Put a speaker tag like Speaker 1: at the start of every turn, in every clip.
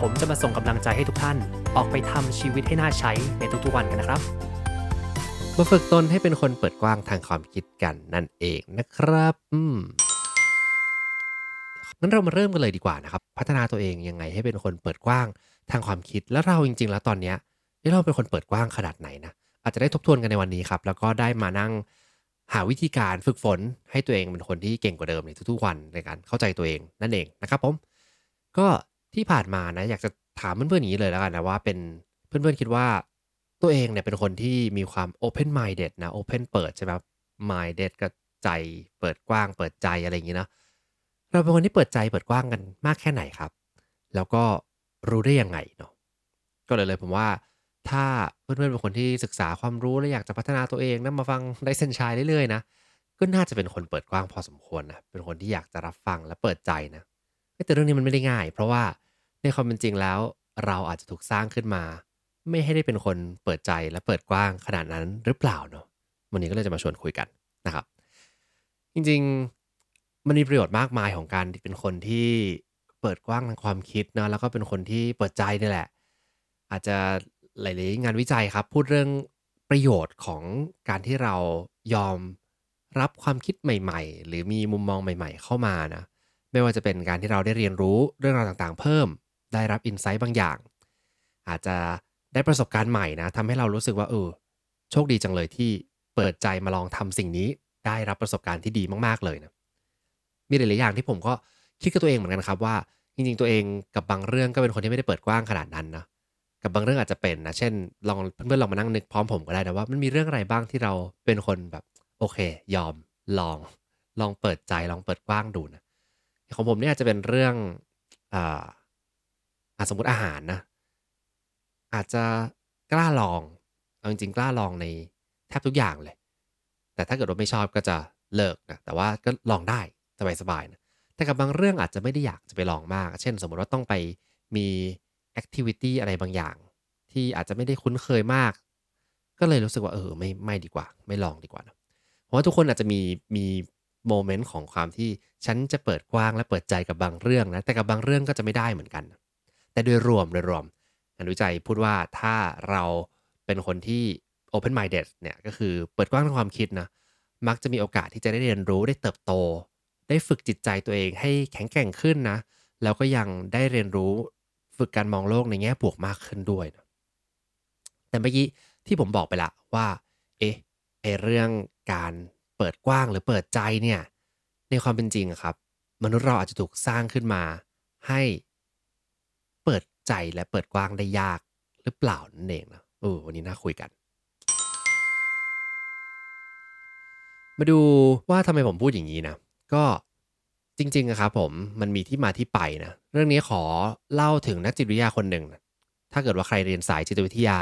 Speaker 1: ผมจะมาส่งกำลังใจให้ทุกท่าน ออกไปทำชีวิตให้น่าใช้ในทุกๆวันกันนะครับ
Speaker 2: มาฝึกตนให้เป็นคนเปิดกว้างทางความคิดกันนั่นเองนะครับอืมงั้นเรามาเริ่มกันเลยดีกว่านะครับ พัฒนาตัวเองยังไงให้เป็นคนเปิดกว้างทางความคิดแล้วเราจริง ๆ แล้วตอนเนี้ยเราเป็นคนเปิดกว้างขนาดไหนนะอาจจะได้ทบทวนกันในวันนี้ครับ แล้วก็ได้มานั่งหาวิธีการฝึกฝนให้ตัวเองเป็นคนที่เก่งกว่าเดิมในทุกๆวันในการเข้าใจตัวเองนั่นเองนะครับผม ก็ ที่ผ่านมานะ อยากจะถามเพื่อนๆอย่างนี้เลยแล้วกันนะว่าเป็นเพื่อนๆคิดว่า ตัวเองเนี่ยเป็นคนที่มีความ open minded นะ open เปิดใช่ไหมครับ minded ก็ใจเปิดกว้าง เปิดใจอะไรอย่างนี้เนาะเราเป็นคนที่เปิดใจเปิดกว้างกันมากแค่ไหนครับ แล้วก็รู้ได้ยังไงเนาะก็เลยเลยผมว่าถ้าเพื่อนๆเป็นคนที่ศึกษาความรู้และอยากจะพัฒนาตัวเองนะมาฟังได้เซนชายเรื่อยๆนะก็น่าจะเป็นคนเปิดกว้างพอสมควรนะเป็นคนที่อยากจะรับฟังและเปิดใจนะ แต่เรื่องนี้มันไม่ได้ง่าย เพราะว่าในความเป็นจริงแล้ว เราอาจจะถูกสร้างขึ้นมา ไม่ให้ได้เป็นคนเปิดใจและเปิดกว้างขนาดนั้นหรือเปล่าเนาะวันนี้ก็เลยจะมาชวนคุยกันนะครับ จริงๆมันมีประโยชน์มากมายของการเป็นคนที่เปิดกว้างทางความคิดเนาะแล้วก็เป็นคนที่เปิดใจนี่แหละ อาจจะหลายๆงานวิจัยครับ พูดเรื่องประโยชน์ของการที่เรายอมรับความคิดใหม่ ๆ หรือมีมุมมองใหม่ ๆ เข้ามานะ ไม่ว่าจะเป็นการที่เราได้เรียนรู้เรื่องราวต่างๆ เพิ่ม ได้รับอินไซต์บางอย่าง อาจจะได้ประสบการณ์ใหม่นะทำให้เรารู้สึกว่าเออโชคดีจังเลยที่เปิดใจมาลองทำสิ่งนี้ ได้รับประสบการณ์ที่ดีมากๆเลยนะมีหลายๆอย่างที่ผมก็คิดกับตัวเองเหมือนกันครับว่า จริงๆตัวเองกับบางเรื่องก็เป็นคนที่ไม่ได้เปิดกว้างขนาดนั้นนะกับบางเรื่องอาจจะเป็นนะเช่นลองเพื่อนๆลองมานั่งนึกพร้อมผมก็ได้นะว่ามันมีเรื่องอะไรบ้างที่เราเป็นคนแบบโอเค ยอมลอง ลองเปิดใจลองเปิดกว้างดูนะ ของผมเนี่ยจะเป็นเรื่องอ่าสมมติอาหารนะ อาจจะกล้าลองเอาจริงๆกล้าลองในแทบทุกอย่างเลย แต่ถ้าเกิดว่าไม่ชอบก็จะเลิกนะแต่ว่าก็ลองได้สบายๆนะแต่กับบางเรื่องอาจจะไม่ได้อยากจะไปลองมาก เช่น สมมติว่าต้องไปมีแอคทิวิตี้อะไรบางอย่าง ที่อาจจะไม่ได้คุ้นเคยมาก ก็เลยรู้สึกว่าเออไม่ไม่ดีกว่า ไม่ลองดีกว่านะเพราะว่าทุกคนอาจจะมีมี โมเมนต์ของความที่ฉันจะเปิดกว้างและเปิดใจกับบางเรื่องนะแต่กับบางเรื่องก็จะไม่ได้เหมือนกัน แต่โดยรวมโดยรวมงานวิจัยพูดว่าถ้าเราเป็นคนที่ open minded เนี่ยก็คือเปิดกว้างทางความคิดนะมักจะมีโอกาสที่จะได้เรียนรู้ได้เติบโต ได้ฝึกจิตใจตัวเองให้แข็งแกร่งขึ้นนะ แล้วก็ยังได้เรียนรู้ฝึกการมองโลกในแง่บวกมากขึ้นด้วยนะแต่เมื่อกี้ที่ผมบอกไปละว่า เอ๊ะไอเรื่องการ เปิดกว้างหรือเปิดใจเนี่ย ในความเป็นจริงครับ มนุษย์เราอาจจะถูกสร้างขึ้นมา ให้เปิดใจและเปิดกว้างได้ยากหรือเปล่านั่นเองนะเออวันนี้น่าคุยกัน มาดูว่าทำไมผมพูดอย่างนี้นะ ก็จริงๆนะครับผมมันมีที่มาที่ไปนะเรื่องนี้ขอเล่าถึงนักจิตวิทยาคนหนึ่งนะถ้าเกิดว่าใครเรียนสายจิตวิทยา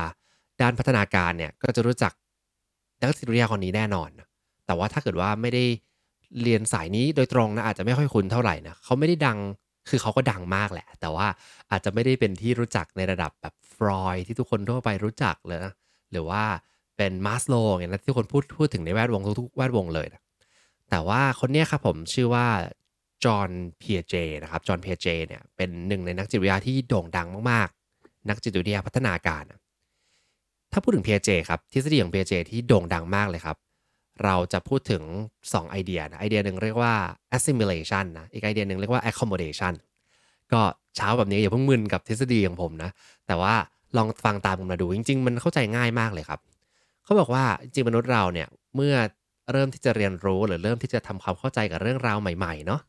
Speaker 2: ด้านพัฒนาการเนี่ยก็จะรู้จักนักจิตวิทยาคนนี้แน่นอนนะ แต่ว่าถ้าเกิดว่าไม่ได้เรียนสายนี้โดยตรงนะอาจจะไม่ค่อยคุ้นเท่าไหร่นะเขาไม่ได้ดังคือเขาก็ดังมากแหละ แต่ว่าอาจจะไม่ได้เป็นที่รู้จักในระดับแบบฟรอยที่ทุกคนทั่วไปรู้จักเลยนะหรือว่าเป็นมาสโลอย่างนั้นที่คนพูดพูดถึงในแวดวงทุกๆแวดวงเลยนะแต่ว่าคนนี้ครับผมชื่อว่าจอห์นเพียเจนะครับจอห์นเพียเจเนี่ยเป็นหนึ่งในนักจิตวิทยาที่โด่งดังมากๆ นักจิตวิทยาพัฒนาการ ถ้าพูดถึง PJ ครับทฤษฎีของ PJ ที่โด่งดังมากเลยครับ เราจะพูดถึง 2 ไอเดียนะไอเดียหนึ่งเรียกว่า assimilation นะอีกไอเดียหนึ่งเรียกว่า accommodation ก็เช้าแบบนี้อย่าเพิ่งมึนกับทฤษฎีของผมนะ แต่ว่าลองฟังตามกันมาดู จริง ๆ มันเข้าใจง่ายมากเลยครับ เขาบอกว่าจริงมนุษย์เราเนี่ยเมื่อเริ่มที่จะเรียนรู้หรือเริ่มที่จะทำความเข้าใจกับเรื่องราวใหม่ ๆ เนาะ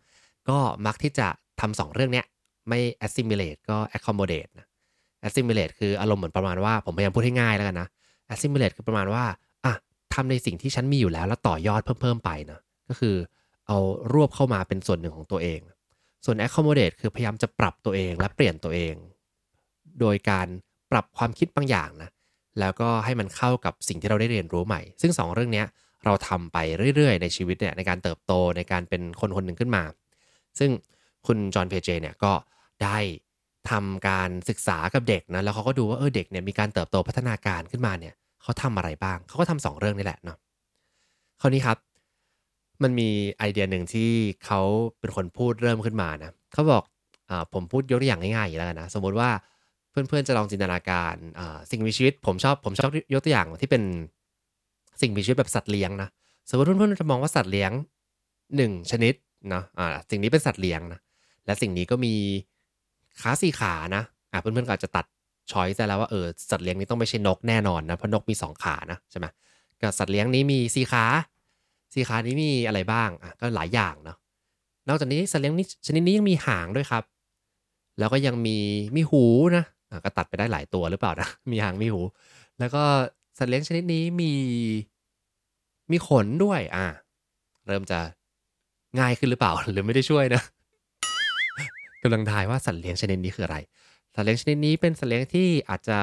Speaker 2: ก็มักที่จะทำสองเรื่องเนี้ยไม่ assimilate ก็ accommodate นะ assimilate คืออารมณ์เหมือนประมาณว่าผมพยายามพูดให้ง่ายแล้วกันนะ assimilate คือประมาณว่า ทำในสิ่งที่ฉันมีอยู่แล้ว แล้วต่อยอดเพิ่มเพิ่มไปนะก็คือเอารวบเข้ามาเป็นส่วนหนึ่งของตัวเอง ส่วน accommodate คือพยายามจะปรับตัวเองและเปลี่ยนตัวเอง โดยการปรับความคิดบางอย่างนะแล้วก็ให้มันเข้ากับสิ่งที่เราได้เรียนรู้ใหม่ ซึ่ง 2 เรื่องนี้เราทำไปเรื่อยๆ ในชีวิตเนี่ยในการเติบโตในการเป็นคนคนหนึ่งขึ้นมา ซึ่งคุณจอห์นเพเจเนี่ยก็ได้ทำการศึกษากับเด็กนะแล้วเขาก็ดูว่าเออเด็กเนี่ยมีการเติบโตพัฒนาการขึ้นมาเนี่ย เขาทำอะไรบ้าง เขาก็ทำสองเรื่องนี่แหละเนาะคราวนี้ครับ มันมีไอเดียหนึ่งที่เขาเป็นคนพูดเริ่มขึ้นมานะเขาบอกอผมพูดยกตัวอย่างง่ายๆแล้วกันนะสมมุติว่าเพื่อนๆจะลองจินตนาการสิ่งมีชีวิตผมชอบผมชอบยกตัวอย่างที่เป็นสิ่งมีชีวิตแบบสัตว์เลี้ยงนะสมมติเพื่อนๆจะมองว่าสัตว์เลี้ยงหนึ่งชนิดนะอ่าสิ่งนี้เป็นสัตว์เลี้ยงนะและสิ่งนี้ก็มีขาสี่ขานะอ่าเพื่อนๆก็อาจจะตัด ช้อยส์แล้วว่าเออสัตว์เลี้ยงนี้ต้องไม่ใช่นกแน่นอนนะเพราะนกมีสองขานะใช่ไหมกับสัตว์เลี้ยงนี้มีสี่ขาสี่ขานี้มีอะไรบ้างอะก็หลายอย่างเนาะนอกจากนี้สัตว์เลี้ยงนี้ชนิดนี้ยังมีหางด้วยครับ แล้วก็ยังมีมีหูนะอะก็ตัดไปได้หลายตัวหรือเปล่านะมีหางมีหู แล้วก็สัตว์เลี้ยงชนิดนี้มีมีขนด้วยอ่าเริ่มจะง่ายขึ้นหรือเปล่าหรือไม่ได้ช่วยนะกำลังทายว่าสัตว์เลี้ยงชนิดนี้คืออะไร สัตว์เลี้ยงชนิดนี้เป็นสัตว์เลี้ยงที่อาจจะ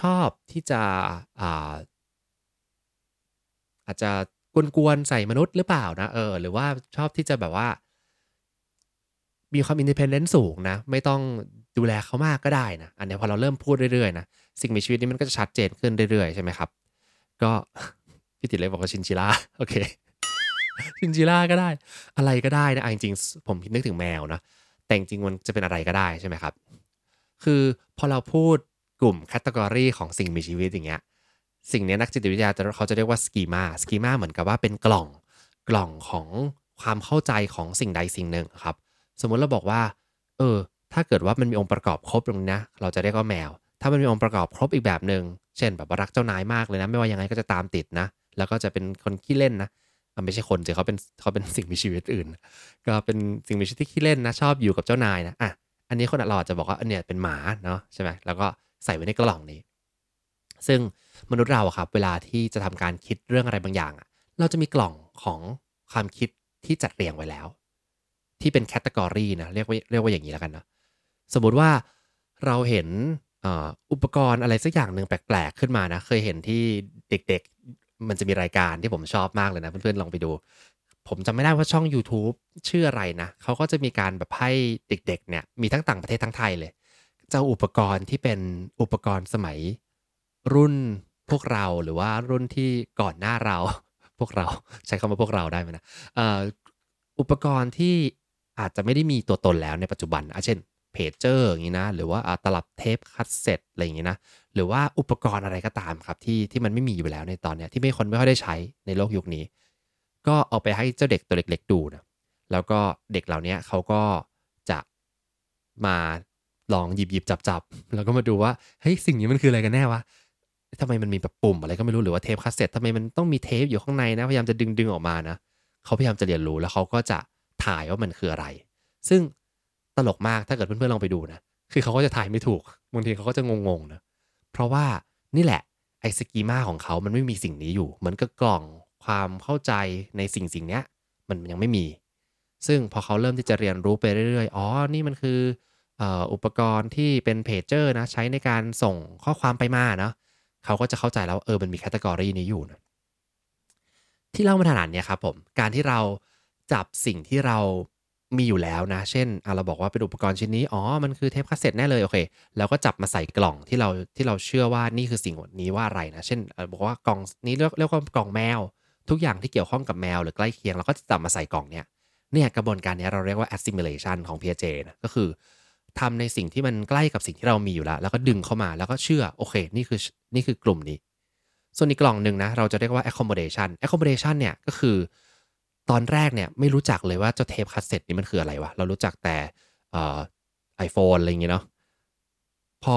Speaker 2: ชอบที่จะอาอาจจะกวนๆใส่มนุษย์หรือเปล่านะเออหรือว่าชอบที่จะแบบว่า มีความ independence สูงนะ ไม่ต้องดูแลเขามากก็ได้นะ อันนี้พอเราเริ่มพูดเรื่อยๆนะสิ่งมีชีวิตนี้มันก็จะชัดเจนขึ้นเรื่อยๆใช่ไหมครับ ก็พี่ติดเลยบอกว่าชินชิล่าโอเคชินชิล่าก็ได้ อะไรก็ได้นะจริงๆผมคิดนึกถึงแมวนะ แต่จริงมันจะเป็นอะไรก็ได้ใช่ไหมครับ คือพอเราพูดกลุ่มแคตตากรีของสิ่งมีชีวิตอย่างเงี้ยสิ่งนี้นักจิตวิทยาเขาจะเรียกว่าสกีมาสกีมาเหมือนกับว่าเป็นกล่องกล่องของความเข้าใจของสิ่งใดสิ่งหนึ่งครับ สมมุติเราบอกว่า เออ ถ้าเกิดว่ามันมีองค์ประกอบครบตรงนี้นะเราจะเรียกว่าแมว ถ้ามันมีองค์ประกอบครบอีกแบบหนึ่งเช่น แบบรักเจ้านายมากเลยนะ ไม่ว่ายังไงก็จะตามติดนะ แล้วก็จะเป็นคนขี้เล่นนะ ไม่ใช่คนเจเขาเป็นเขาเป็นสิ่งมีชีวิตอื่น ก็เป็นสิ่งมีชีวิตที่ขี้เล่นนะชอบอยู่กับเจ้านายนะอะอันนี้คนเราจะบอกว่าอันเนี้ยเป็นหมาเนาะใช่ไหมแล้วก็ใส่ไว้ในกล่องนี้ ซึ่งมนุษย์เราครับ เวลาที่จะทำการคิดเรื่องอะไรบางอย่างอะเราจะมีกล่องของความคิดที่จัดเรียงไว้แล้ว ที่เป็นแคตตากรีนะเรียกว่าเรียกว่าอย่างนี้แล้วกันนะสมมุติว่าเราเห็นอุปกรณ์อะไรสักอย่างหนึ่งแปลกๆ ขึ้นมานะ เคยเห็นที่เด็กๆ มันจะมีรายการที่ผมชอบมากเลยนะ เพื่อนๆลองไปดู ผมจำไม่ได้ว่าช่อง YouTube ชื่ออะไรนะเขาก็จะมีการแบบให้เด็ก ๆ เนี่ยมีทั้งต่างประเทศทั้งไทยเลยจะอุปกรณ์ที่เป็นอุปกรณ์สมัยรุ่นพวกเราหรือว่ารุ่นที่ก่อนหน้าเรา พวกเราใช้คำว่าพวกเราได้ไหมนะอุปกรณ์ที่อาจจะไม่ได้มีตัวตนแล้วในปัจจุบันเช่นเพจเจอร์อย่างนี้นะ หรือว่าตลับเทปคัสเซ็ตอะไรอย่างนี้นะ หรือว่าอุปกรณ์อะไรก็ตามครับที่ที่มันไม่มีอยู่แล้วในตอนนี้ที่ไม่คนไม่ค่อยได้ใช้ในโลกยุคนี้ ก็เอาไปให้เจ้าเด็กตัวเล็ก ๆ ดูนะแล้วก็เด็กเหล่านี้เขาก็จะมาลองหยิบหยิบจับจับแล้วก็มาดูว่าเฮ้ยสิ่งนี้มันคืออะไรกันแน่วะทำไมมันมีแบบปุ่มอะไรก็ไม่รู้หรือว่าเทปคัสเซ็ตทำไมมันต้องมีเทปอยู่ข้างในนะพยายามจะดึงดึงออกมานะเขาพยายามจะเรียนรู้แล้วเขาก็จะถ่ายว่ามันคืออะไร ซึ่งตลกมากถ้าเกิดเพื่อนๆลองไปดูนะคือเขาก็จะถ่ายไม่ถูกบางทีเขาก็จะงงๆนะ เพราะว่านี่แหละไอสกีมาของเขามันไม่มีสิ่งนี้อยู่เหมือนกับกล่องความเข้าใจในสิ่งสิ่งนี้มันยังไม่มี ซึ่งพอเขาเริ่มที่จะเรียนรู้ไปเรื่อยๆ อ๋อ นี่มันคืออุปกรณ์ที่เป็นเพจเจอร์นะใช้ในการส่งข้อความไปมาเนาะเขาก็จะเข้าใจแล้วเออมันมี category นี้อยู่นะที่เล่ามาขนาดนี้ครับผม การที่เราจับสิ่งที่เรา มีอยู่แล้วนะ เช่นเราบอกว่าเป็นอุปกรณ์ชิ้นนี้ อ๋อ มันคือเทปคาสเซ็ตแน่เลยโอเค แล้วก็จับมาใส่กล่องที่เราที่เราเชื่อว่านี่คือสิ่งนี้ว่าอะไรนะ เช่นบอกว่ากล่องนี้เรียกเรียกว่ากล่องแมว ทุกอย่างที่เกี่ยวข้องกับแมวหรือใกล้เคียงเราก็จะจับมาใส่กล่องเนี้ยเนี่ยกระบวนการนี้เราเรียกว่า assimilation ของ Piaget นะก็คือทำในสิ่งที่มันใกล้กับสิ่งที่เรามีอยู่แล้ว แล้วก็ดึงเข้ามาแล้วก็เชื่อโอเคนี่คือนี่คือกลุ่มนี้ ส่วนอีกกล่องหนึ่งนะเราจะเรียกว่า accommodation accommodation เนี่ยก็คือ ตอนแรกเนี่ยไม่รู้จักเลยว่าเจ้าเทปคาสเซ็ตนี้มันคืออะไรวะ เรารู้จักแต่ iPhone อะไรอย่างเงี้ยเนาะพอ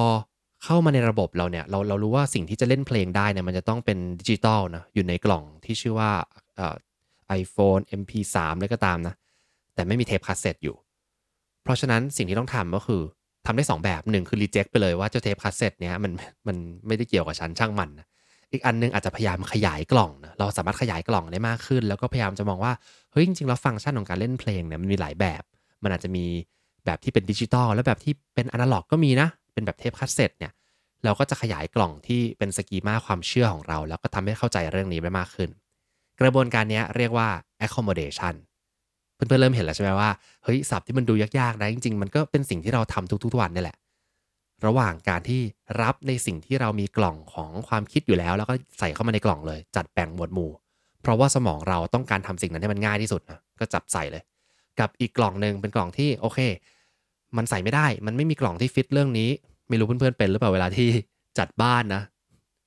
Speaker 2: เข้ามาในระบบเราเนี่ย เราเรารู้ว่าสิ่งที่จะเล่นเพลงได้เนี่ยมันจะต้องเป็นดิจิตอลนะอยู่ในกล่องที่ชื่อว่าiPhone MP3 อะไรก็ตามนะ แต่ไม่มีเทปคาสเซ็ตอยู่ เพราะฉะนั้นสิ่งที่ต้องทำก็คือทำได้ 2 แบบหนึ่งคือ reject ไปเลยว่าเจ้าเทปคาสเซ็ตเนี้ยมันมันไม่ได้เกี่ยวกับฉันช่างมันนะ อีกอันนึงอาจจะพยายามขยายกล่องนะเราสามารถขยายกล่องได้มากขึ้น แล้วก็พยายามจะมองว่าเฮ้ยจริงๆแล้วฟังก์ชันของการเล่นเพลงเนี่ยมันมีหลายแบบ มันอาจจะมีแบบที่เป็นดิจิตอลและแบบที่เป็นอนาล็อกก็มีนะ เป็นแบบเทปคัสเซ็ตเนี่ยเราก็จะขยายกล่องที่เป็น schema ความเชื่อของเรา แล้วก็ทำให้เข้าใจเรื่องนี้ได้มากขึ้น กระบวนการนี้เรียกว่า accommodation เพื่อนๆเริ่มเห็นแล้วใช่ไหมว่าเฮ้ยศัพท์ที่มันดูยากๆนะจริงๆ มันก็เป็นสิ่งที่เราทำทุกๆวันนี่แหละ ระหว่างการที่รับในสิ่งที่เรามีกล่องของความคิดอยู่แล้ว แล้วก็ใส่เข้ามาในกล่องเลย จัดแบ่งหมวดหมู่ เพราะว่าสมองเราต้องการทำสิ่งนั้นให้มันง่ายที่สุดนะก็จับใส่เลย กับอีกกล่องหนึ่งเป็นกล่องที่โอเค มันใส่ไม่ได้ มันไม่มีกล่องที่ฟิตเรื่องนี้ไม่รู้เพื่อนๆเป็นหรือเปล่าเวลาที่จัดบ้านนะ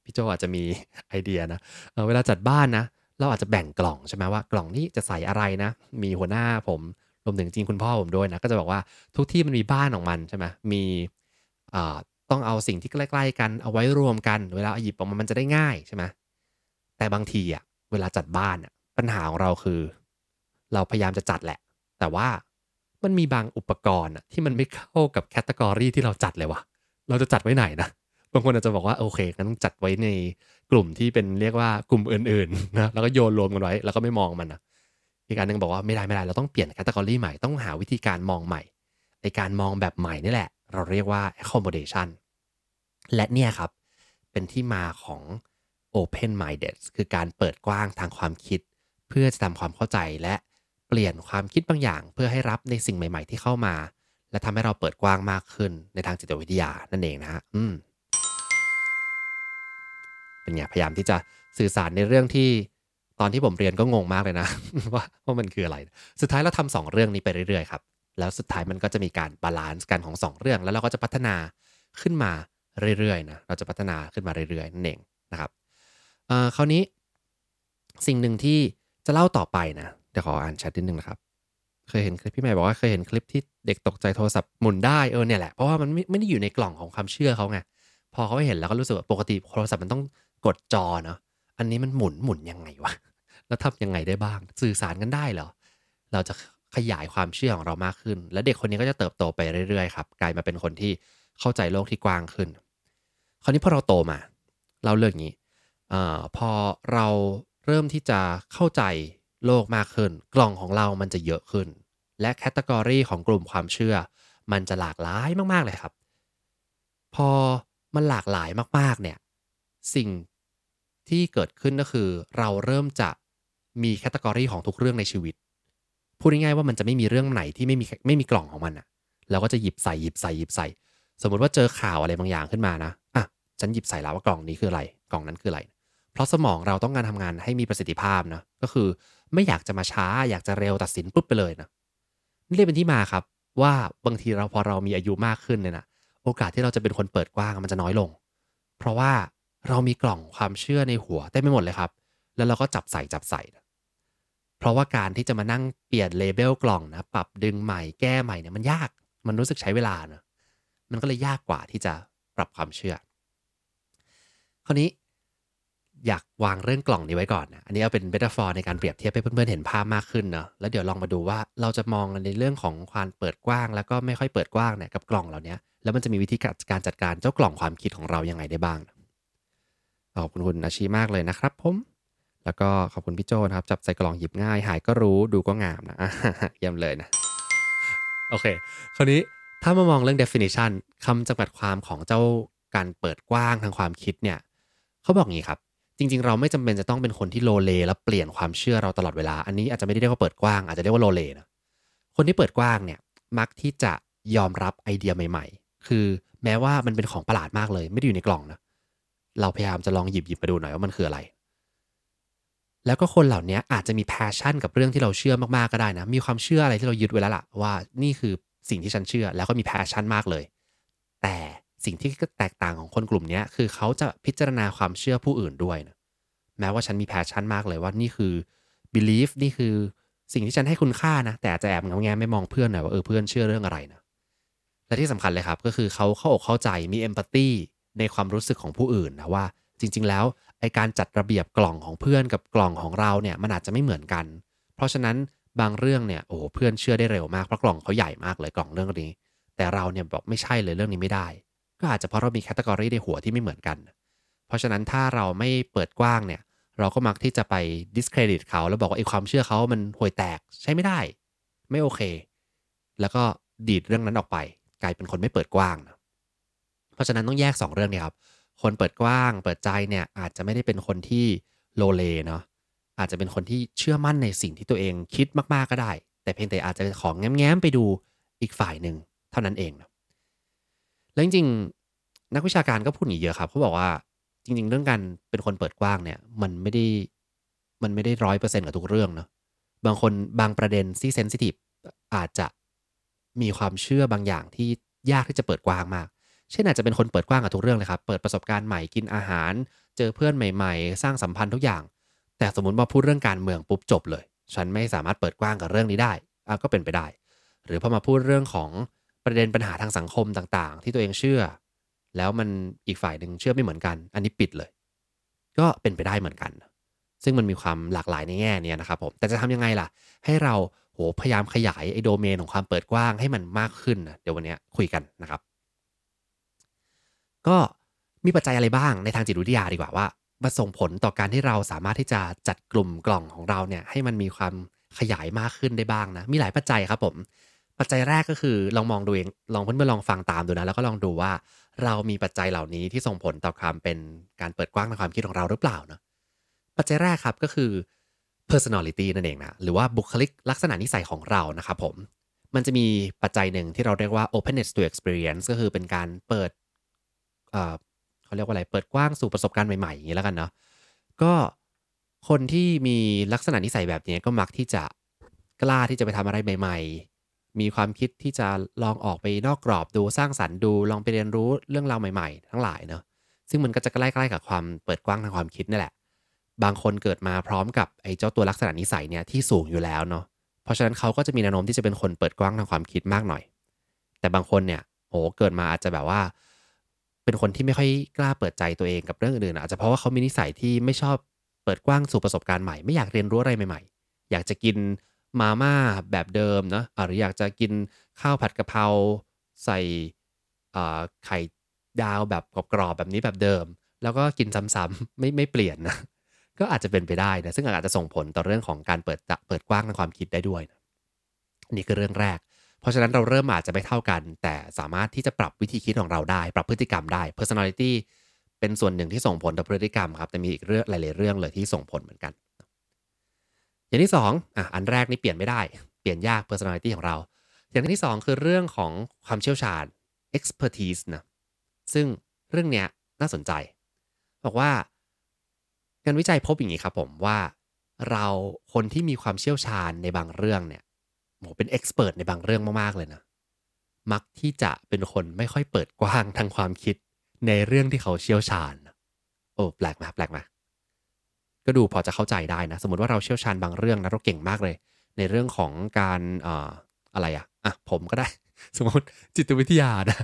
Speaker 2: พี่โจอาจจะมีไอเดียนะเเวลาจัดบ้านนะเราอาจจะแบ่งกล่องใช่ไหมว่ากล่องนี้จะใส่อะไรนะ มีหัวหน้าผมรวมถึงจริงคุณพ่อผมด้วยนะ ก็จะบอกว่าทุกที่มันมีบ้านของมันใช่ไหมมี ต้องเอาสิ่งที่ใกล้ๆกันเอาไว้รวมกัน เวลาหยิบออกมามันจะได้ง่ายใช่ไหมแต่บางทีอะเวลาจัดบ้านอะปัญหาของเราคือ เราพยายามจะจัดแหละ แต่ว่ามันมีบางอุปกรณ์ที่มันไม่เข้ากับแคตตากรีที่เราจัดเลยวะเราจะจัดไว้ไหนนะบางคนอาจจะบอกว่าโอเคงั้นต้องจัดไว้ในกลุ่มที่เป็นเรียกว่ากลุ่มอื่นๆนะแล้วก็โยนรวมกันไว้ แล้วก็ไม่มองมันนะอีกการหนึ่งบอกว่าไม่ได้ไม่ได้เราต้องเปลี่ยนแคตตากรีใหม่ต้องหาวิธีการมองใหม่ในการมองแบบใหม่นี่แหละ เราเรียกว่า accommodation และเนี่ยครับ เป็นที่มาของ open minded คือการเปิดกว้างทางความคิด เพื่อจะทำความเข้าใจและเปลี่ยนความคิดบางอย่าง เพื่อให้รับในสิ่งใหม่ ๆ ที่เข้ามา และทำให้เราเปิดกว้างมากขึ้นในทางจิตวิทยานั่นเองนะฮะอืมเป็นไงพยายามที่จะสื่อสารในเรื่องที่ตอนที่ผมเรียนก็งงมากเลยนะว่าว่ามันคืออะไร สุดท้ายเราทำสองเรื่องนี้ไปเรื่อยๆครับ แล้วสุดท้ายมันก็จะมีการ balance กันของ 2 เรื่อง แล้วเราก็จะพัฒนาขึ้นมาเรื่อยๆนะเราจะพัฒนาขึ้นมาเรื่อยๆนั่นเองนะครับคราวนี้สิ่งหนึ่งที่จะเล่าต่อไปนะเดี๋ยวขออ่านแชทนิดนึงนะครับ เคยเห็นคลิปพี่ใหม่บอกว่าเคยเห็นคลิปที่เด็กตกใจโทรศัพท์หมุนได้เออเนี่ยแหละเพราะว่ามันไม่ไม่ได้อยู่ในกล่องของความเชื่อเขาไงพอเขาเห็นแล้วก็รู้สึกว่าปกติโทรศัพท์มันต้องกดจอเนาะอันนี้มันหมุนหมุนยังไงวะแล้วทำยังไงได้บ้าง สื่อสารกันได้เหรอเราจะ ขยายความเชื่อของเรามากขึ้น และเด็กคนนี้ก็จะเติบโตไปเรื่อยๆครับกลายมาเป็นคนที่เข้าใจโลกที่กว้างขึ้น คราวนี้พอเราโตมาเราเลือกงี้อพอเราเริ่มที่จะเข้าใจโลกมากขึ้น กล่องของเรามันจะเยอะขึ้น และแคตตากรีของกลุ่มความเชื่อ มันจะหลากหลายมากๆเลยครับ พอมันหลากหลายมากๆเนี่ยสิ่งที่เกิดขึ้นก็คือ เราเริ่มจะมีแคตตากรีของทุกเรื่องในชีวิต พูดง่ายๆว่ามันจะไม่มีเรื่องไหนที่ไม่มีไม่มีกล่องของมันอะเราก็จะหยิบใส่หยิบใส่หยิบใส่ สมมติว่าเจอข่าวอะไรบางอย่างขึ้นมานะอะฉันหยิบใส่แล้วว่ากล่องนี้คืออะไร กล่องนั้นคืออะไร เพราะสมองเราต้องการทำงานให้มีประสิทธิภาพนะก็คือไม่อยากจะมาช้า อยากจะเร็วตัดสินปุ๊บไปเลยนะนี่เลยเป็นที่มาครับว่าบางทีเราพอเรามีอายุมากขึ้นเนี่ยนะโอกาสที่เราจะเป็นคนเปิดกว้างมันจะน้อยลง เพราะว่าเรามีกล่องความเชื่อในหัวเต็มไปหมดเลยครับ แล้วเราก็จับใส่จับใส่ เพราะว่าการที่จะมานั่งเปลี่ยนเลเบลกล่องนะปรับดึงใหม่แก้ใหม่เนี่ยมันยาก มันรู้สึกใช้เวลาเนะมันก็เลยยากกว่าที่จะปรับความเชื่อ คราวนี้อยากวางเรื่องกล่องนี้ไว้ก่อนนะ อันนี้เอาเป็นเบตาฟอร์ในการเปรียบเทียบให้เพื่อนๆเห็นภาพมากขึ้นเนาะ แล้วเดี๋ยวลองมาดูว่าเราจะมองในเรื่องของความเปิดกว้าง แล้วก็ไม่ค่อยเปิดกว้างเนี่ยกับกล่องเหล่านี้แล้วมันจะมีวิธีการจัดการเจ้ากล่องความคิดของเรายังไงได้บ้างขอบคุณคุณอาชีมากเลยนะครับผม แล้วก็ขอบคุณพี่โจนะครับจับใส่กล่องหยิบง่าย หายก็รู้ดูก็งามนะเยี่ยมเลยนะ โอเค คราวนี้ถ้ามามองเรื่อง definition คำจำกัดความของเจ้าการเปิดกว้างทางความคิดเนี่ยเขาบอกงี้ครับ จริง ๆ เราไม่จำเป็นจะต้องเป็นคนที่โลเล แล้วเปลี่ยนความเชื่อเราตลอดเวลา อันนี้อาจจะไม่ได้เรียกว่าเปิดกว้างอาจจะเรียกว่าโลเลนะคนที่เปิดกว้างเนี่ยมักที่จะยอมรับไอเดียใหม่ ๆ คือแม้ว่ามันเป็นของประหลาดมากเลย ไม่ได้อยู่ในกล่องนะเราพยายามจะลองหยิบหยิบมาดูหน่อยว่ามันคืออะไร แล้วก็คนเหล่านี้อาจจะมี passion กับเรื่องที่เราเชื่อมากๆก็ได้นะ มีความเชื่ออะไรที่เรายึดไว้แล้วล่ะว่านี่คือสิ่งที่ฉันเชื่อ แล้วก็มี passion มากเลย แต่สิ่งที่แตกต่างของคนกลุ่มนี้คือเขาจะพิจารณาความเชื่อผู้อื่นด้วยนะแม้ว่าฉันมี passion มากเลยว่านี่คือ belief นี่คือสิ่งที่ฉันให้คุณค่านะ แต่อาจจะแอบแง้มไปมองเพื่อนหน่อยว่าเออเพื่อนเชื่อเรื่องอะไรนะและที่สำคัญเลยครับก็คือเขาเข้าอกเข้าใจมี empathyในความรู้สึกของผู้อื่นนะว่าจริง ๆ แล้ว ไอการจัดระเบียบกล่องของเพื่อนกับกล่องของเราเนี่ยมันอาจจะไม่เหมือนกัน เพราะฉะนั้นบางเรื่องเนี่ยโอ้เพื่อนเชื่อได้เร็วมากเพราะกล่องเขาใหญ่มากเลยกล่องเรื่องนี้ แต่เราเนี่ยบอกไม่ใช่เลยเรื่องนี้ไม่ได้ ก็อาจจะเพราะเรามีแคตตากรีในหัวที่ไม่เหมือนกัน เพราะฉะนั้นถ้าเราไม่เปิดกว้างเนี่ยเราก็มักที่จะไป discredit เขาแล้วบอกว่าไอ้ความเชื่อเขามันห่วยแตกใช้ไม่ได้ ไม่โอเค แล้วก็ดีดเรื่องนั้นออกไป กลายเป็นคนไม่เปิดกว้างนะเพราะฉะนั้นต้องแยก 2 เรื่องนี้ครับ คนเปิดกว้าง เปิดใจเนี่ยอาจจะไม่ได้เป็นคนที่โลเลเนาะอาจจะเป็นคนที่เชื่อมั่นในสิ่งที่ตัวเองคิดมากๆก็ได้ แต่เพียงแต่อาจจะของแง้มๆไปดูอีกฝ่ายหนึ่งเท่านั้นเองนะแล้วจริงๆนักวิชาการก็พูดอย่างเยอะครับเขาบอกว่าจริง ๆ เรื่องการเป็นคนเปิดกว้างเนี่ยมันไม่ได้มันไม่ได้ร้อยเปอร์เซ็นต์กับทุกเรื่องเนาะบางคนบางประเด็นที่เซนซิทีฟอาจจะมีความเชื่อบางอย่างที่ยากที่จะเปิดกว้างมาก เช่นอาจจะเป็นคนเปิดกว้างกับทุกเรื่องเลยครับ เปิดประสบการณ์ใหม่กินอาหาร เจอเพื่อนใหม่ๆ สร้างสัมพันธ์ทุกอย่าง แต่สมมติว่าพูดเรื่องการเมืองปุ๊บจบเลย ฉันไม่สามารถเปิดกว้างกับเรื่องนี้ได้อะก็เป็นไปได้ หรือพอมาพูดเรื่องของประเด็นปัญหาทางสังคมต่างๆ ที่ตัวเองเชื่อ แล้วมันอีกฝ่ายหนึ่งเชื่อไม่เหมือนกัน อันนี้ปิดเลย ก็เป็นไปได้เหมือนกัน ซึ่งมันมีความหลากหลายในแง่นี้นะครับผมแต่จะทำยังไงล่ะ ให้เราโหพยายามขยายไอ้โดเมนของความเปิดกว้างให้มันมากขึ้นนะเดี๋ยววันนี้คุยกันนะครับ ก็มีปัจจัยอะไรบ้างในทางจิตวิทยาดีกว่าว่ามาส่งผลต่อการที่เราสามารถที่จะจัดกลุ่มกล่องของเราเนี่ยให้มันมีความขยายมากขึ้นได้บ้างนะ มีหลายปัจจัยครับผม ปัจจัยแรกก็คือลองมองดูเองลองเพื่อนๆลองฟังตามดูนะแล้วก็ลองดูว่าเรามีปัจจัยเหล่านี้ที่ส่งผลต่อความเป็นการเปิดกว้างในความคิดของเราหรือเปล่านะปัจจัยแรกครับก็คือ personality นั่นเองนะหรือว่าบุคลิกลักษณะนิสัยของเรานะครับผมมันจะมีปัจจัยหนึ่งที่เราเรียกว่า openness to experience ก็คือเป็นการเปิด เขาเรียกว่าอะไร เปิดกว้างสู่ประสบการณ์ใหม่ๆอย่างนี้แล้วกันเนาะ ก็คนที่มีลักษณะนิสัยแบบนี้ก็มักที่จะกล้าที่จะไปทำอะไรใหม่ ๆ มีความคิดที่จะลองออกไปนอกกรอบดูสร้างสรรค์ดู ลองไปเรียนรู้เรื่องราวใหม่ๆ ทั้งหลายเนาะ ซึ่งมันก็จะใกล้ๆกับความเปิดกว้างทางความคิดนี่แหละ บางคนเกิดมาพร้อมกับไอ้เจ้าตัวลักษณะนิสัยเนี่ยที่สูงอยู่แล้วเนาะ เพราะฉะนั้นเขาก็จะมีแนวโน้มที่จะเป็นคนเปิดกว้างทางความคิดมากหน่อย แต่บางคนเนี่ยโอ้เกิดมาอาจจะแบบว่า เป็นคนที่ไม่ค่อยกล้าเปิดใจตัวเองกับเรื่องอื่นๆอาจจะเพราะว่าเขามีนิสัยที่ไม่ชอบเปิดกว้างสู่ประสบการณ์ใหม่ ไม่อยากเรียนรู้อะไรใหม่ ๆ อยากจะกินมาม่าแบบเดิมเนาะหรืออยากจะกินข้าวผัดกะเพราใส่ไข่ดาวแบบกรอบๆแบบนี้แบบเดิม แล้วก็กินซ้ำๆไม่ไม่เปลี่ยนนะก็อาจจะเป็นไปได้นะซึ่งอาจจะส่งผลต่อเรื่องของการเปิดเปิดกว้างในความคิดได้ด้วยนะนี่คือเรื่องแรก เพราะฉะนั้นเราเริ่มอาจจะไม่เท่ากัน แต่สามารถที่จะปรับวิธีคิดของเราได้ ปรับพฤติกรรมได้ personality เป็นส่วนหนึ่งที่ส่งผลต่อพฤติกรรมครับแต่มีอีกเรื่องหลายๆเรื่องเลยที่ส่งผลเหมือนกัน อย่างที่2อะอันแรกนี่เปลี่ยนไม่ได้เปลี่ยนยาก personality ของเรา อย่างที่ 2 คือเรื่องของความเชี่ยวชาญ expertise นะซึ่งเรื่องเนี้ยน่าสนใจ บอกว่างานวิจัยพบอย่างนี้ครับผมว่าเราคนที่มีความเชี่ยวชาญในบางเรื่องเนี่ย โหเป็นเอ็กซ์เพรสในบางเรื่องมากๆเลยนะ มักที่จะเป็นคนไม่ค่อยเปิดกว้างทางความคิดในเรื่องที่เขาเชี่ยวชาญ โอ้แปลกมาแปลกมาก็ดูพอจะเข้าใจได้นะ สมมติว่าเราเชี่ยวชาญบางเรื่องนะเราเก่งมากเลย ในเรื่องของการอ่าอะไรอะอะผมก็ได้ สมมติจิตวิทยานะ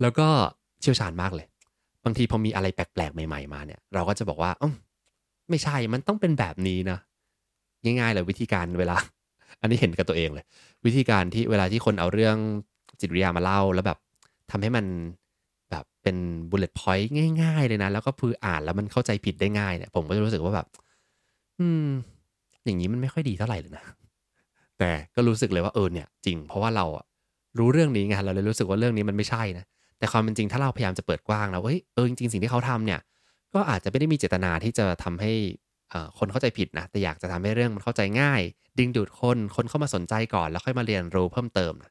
Speaker 2: แล้วก็เชี่ยวชาญมากเลย บางทีพอมีอะไรแปลกๆใหม่ ๆ มาเนี่ย เราก็จะบอกว่าอ๋อไม่ใช่มันต้องเป็นแบบนี้นะง่ายๆเลยวิธีการเวลา อันนี้เห็นกับตัวเองเลย วิธีการที่เวลาที่คนเอาเรื่องจิตวิทยามาเล่าแล้วแบบทำให้มันแบบเป็นบุลเลต์พอยต์ง่ายๆเลยนะ แล้วก็พืออ่านแล้วมันเข้าใจผิดได้ง่ายเนี่ยผมก็จะรู้สึกว่าแบบ อืม อย่างนี้มันไม่ค่อยดีเท่าไหร่เลยนะ แต่ก็รู้สึกเลยว่าเออเนี่ย จริง เพราะว่าเราอะรู้เรื่องนี้ไงเราเลยรู้สึกว่าเรื่องนี้มันไม่ใช่นะแต่ความเป็นจริงถ้าเราพยายามจะเปิดกว้างแล้วเฮ้ยเออจริงๆสิ่งที่เขาทำเนี่ย ก็อาจจะไม่ได้มีเจตนาที่จะทำให้ คนเข้าใจผิดนะ แต่อยากจะทำให้เรื่องมันเข้าใจง่าย ดึงดูดคน คนเข้ามาสนใจก่อน แล้วค่อยมาเรียนรู้เพิ่มเติมนะ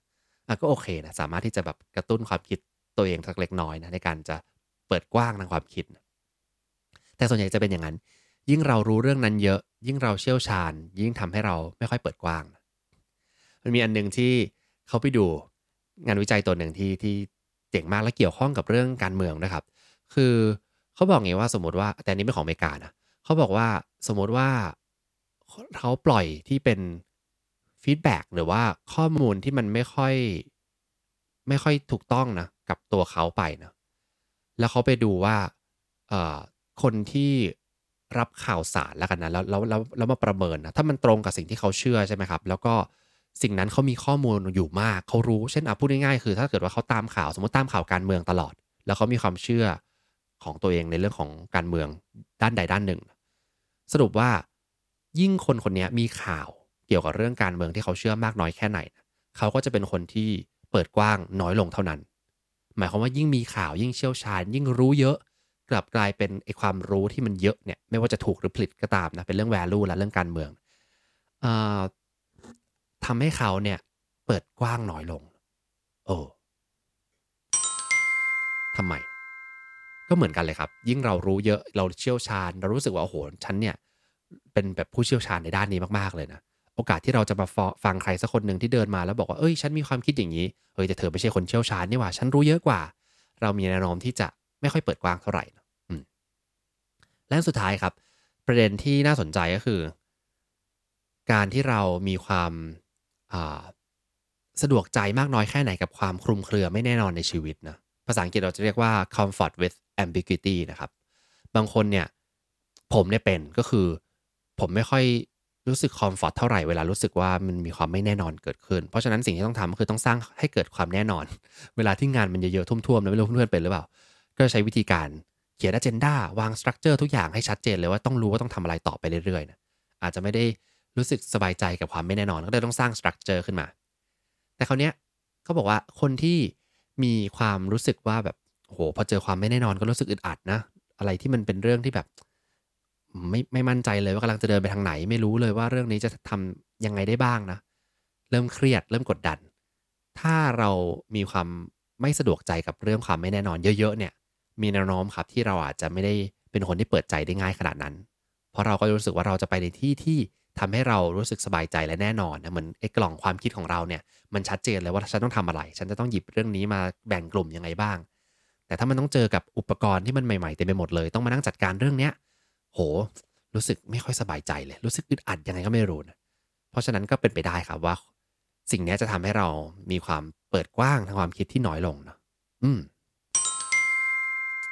Speaker 2: ก็โอเคนะสามารถที่จะแบบกระตุ้นความคิดตัวเองสักเล็กน้อยนะในการจะเปิดกว้างทางความคิดนะแต่ส่วนใหญ่จะเป็นอย่างนั้น ยิ่งเรารู้เรื่องนั้นเยอะ ยิ่งเราเชี่ยวชาญ ยิ่งทำให้เราไม่ค่อยเปิดกว้างนะมันมีอันหนึ่งที่เขาไปดูงานวิจัยตัวหนึ่งที่ที่เจ๋งมากและเกี่ยวข้องกับเรื่องการเมืองนะครับ คือเขาบอกไงว่าสมมติว่าแต่นี้เป็นของอเมริกานะ เขาบอกว่าสมมติว่าเขาปล่อยที่เป็นฟีดแบ็กหรือว่าข้อมูลที่มันไม่ค่อย ไม่ค่อยถูกต้องนะ กับตัวเขาไปนะแล้วเขาไปดูว่าเอ่อคนที่รับข่าวสารแล้วกันนะแล้วแล้วแล้วแล้วมาประเมินนะถ้ามันตรงกับสิ่งที่เขาเชื่อใช่ไหมครับ แล้วก็สิ่งนั้นเขามีข้อมูลอยู่มากเขารู้เช่นอะพูดง่ายๆคือ ถ้าเกิดว่าเขาตามข่าวสมมติตามข่าวการเมืองตลอด แล้วเขามีความเชื่อ ของตัวเองในเรื่องของการเมืองด้านใดด้านหนึ่ง สรุปว่ายิ่งคนคนนี้มีข่าวเกี่ยวกับเรื่องการเมืองที่เขาเชื่อมากน้อยแค่ไหน เขาก็จะเป็นคนที่เปิดกว้างน้อยลงเท่านั้น หมายความว่ายิ่งมีข่าวยิ่งเชี่ยวชาญ ยิ่งรู้เยอะ กลับกลายเป็นไอความรู้ที่มันเยอะเนี่ยไม่ว่าจะถูกหรือผิดก็ตามนะเป็นเรื่อง value และเรื่องการเมืองอทำให้เขาเนี่ยเปิดกว้างน้อยลง โอ้ทำไม ก็เหมือนกันเลยครับ ยิ่งเรารู้เยอะเราเชี่ยวชาญ เรารู้สึกว่าโอ้โหฉันเนี่ยเป็นแบบผู้เชี่ยวชาญในด้านนี้มากๆเลยนะโอกาสที่เราจะมาฟังใครสักคนหนึ่งที่เดินมาแล้วบอกว่าเอ้ยฉันมีความคิดอย่างนี้เฮ้ยแต่เธอไม่ใช่คนเชี่ยวชาญนี่หว่าฉันรู้เยอะกว่า เรามีแนวโน้มที่จะไม่ค่อยเปิดกว้างเท่าไหร่นะและสุดท้ายครับ ประเด็นที่น่าสนใจก็คือ การที่เรามีความสะดวกใจมากน้อยแค่ไหนกับความคลุมเครือไม่แน่นอนในชีวิตนะภาษาอังกฤษเราจะเรียกว่า comfort with ambiguity นะครับ บางคนเนี่ย ผมเนี่ยเป็นก็คือ ผมไม่ค่อยรู้สึก comfort เท่าไหร่เวลารู้สึกว่ามันมีความไม่แน่นอนเกิดขึ้น เพราะฉะนั้นสิ่งที่ต้องทำคือต้องสร้างให้เกิดความแน่นอน เวลาที่งานมันเยอะๆทุ่มๆนะไม่รู้เพื่อนๆเป็นหรือเปล่า ก็ใช้วิธีการเขียน agenda วาง structure ทุกอย่างให้ชัดเจนเลยว่าต้องรู้ว่าต้องทำอะไรต่อไปเรื่อยๆนะอาจจะไม่ได้รู้สึกสบายใจกับความไม่แน่นอน ก็เลยต้องสร้างสตรัคเจอร์ขึ้นมา แต่คราวนี้ยเขาบอกว่าคนที่มีความรู้สึกว่าแบบ โหพอเจอความไม่แน่นอนก็รู้สึกอึดอัดนะ อะไรที่มันเป็นเรื่องที่แบบ ไม่ไม่มั่นใจเลยว่ากำลังจะเดินไปทางไหน ไม่รู้เลยว่าเรื่องนี้จะทำยังไงได้บ้างนะ เริ่มเครียด เริ่มกดดัน ถ้าเรามีความไม่สะดวกใจกับเรื่องความไม่แน่นอนเยอะๆเนี่ย มีแนวโน้มครับที่เราอาจจะไม่ได้เป็นคนที่เปิดใจได้ง่ายขนาดนั้น เพราะเราก็รู้สึกว่าเราจะไปในที่ที่ทำให้เรารู้สึกสบายใจและแน่นอนนะเหมือนไอ้กล่องความคิดของเราเนี่ยมันชัดเจนเลยว่าฉันต้องทำอะไร ฉันจะต้องหยิบเรื่องนี้มาแบ่งกลุ่มยังไงบ้าง แต่ถ้ามันต้องเจอกับอุปกรณ์ที่มันใหม่ๆเต็มไปหมดเลย ต้องมานั่งจัดการเรื่องเนี้ย โห รู้สึกไม่ค่อยสบายใจเลย รู้สึกอึดอัดยังไงก็ไม่รู้นะเพราะฉะนั้นก็เป็นไปได้ครับว่า สิ่งนี้จะทำให้เรามีความเปิดกว้างทางความคิดที่น้อยลงเนาะอืม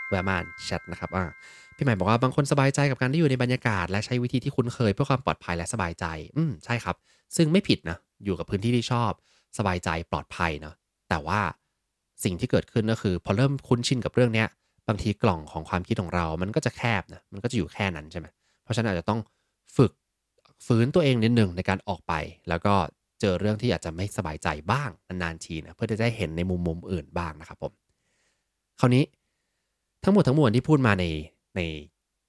Speaker 2: แวะมาแชทนะครับอ่าพี่ใหม่บอกว่าบางคนสบายใจกับการที่อยู่ในบรรยากาศ และใช้วิธีที่คุ้นเคยเพื่อความปลอดภัยและสบายใจ อืมใช่ครับ ซึ่งไม่ผิดนะ อยู่กับพื้นที่ที่ชอบ สบายใจปลอดภัยเนาะแต่ว่า สิ่งที่เกิดขึ้นก็คือ พอเริ่มคุ้นชินกับเรื่องเนี้ยบางทีกล่องของความคิดของเรา มันก็จะแคบนะมันก็จะอยู่แค่นั้นใช่ไหมเพราะฉะนั้นอาจจะต้องฝึกฟื้นตัวเองนิดหนึ่งในการออกไป แล้วก็เจอเรื่องที่อาจจะไม่สบายใจบ้างนานๆทีนะเพื่อจะได้เห็นในมุมมุมอื่นบ้างนะครับผมคราวนี้ทั้งหมดทั้งมวลที่พูดมาในใน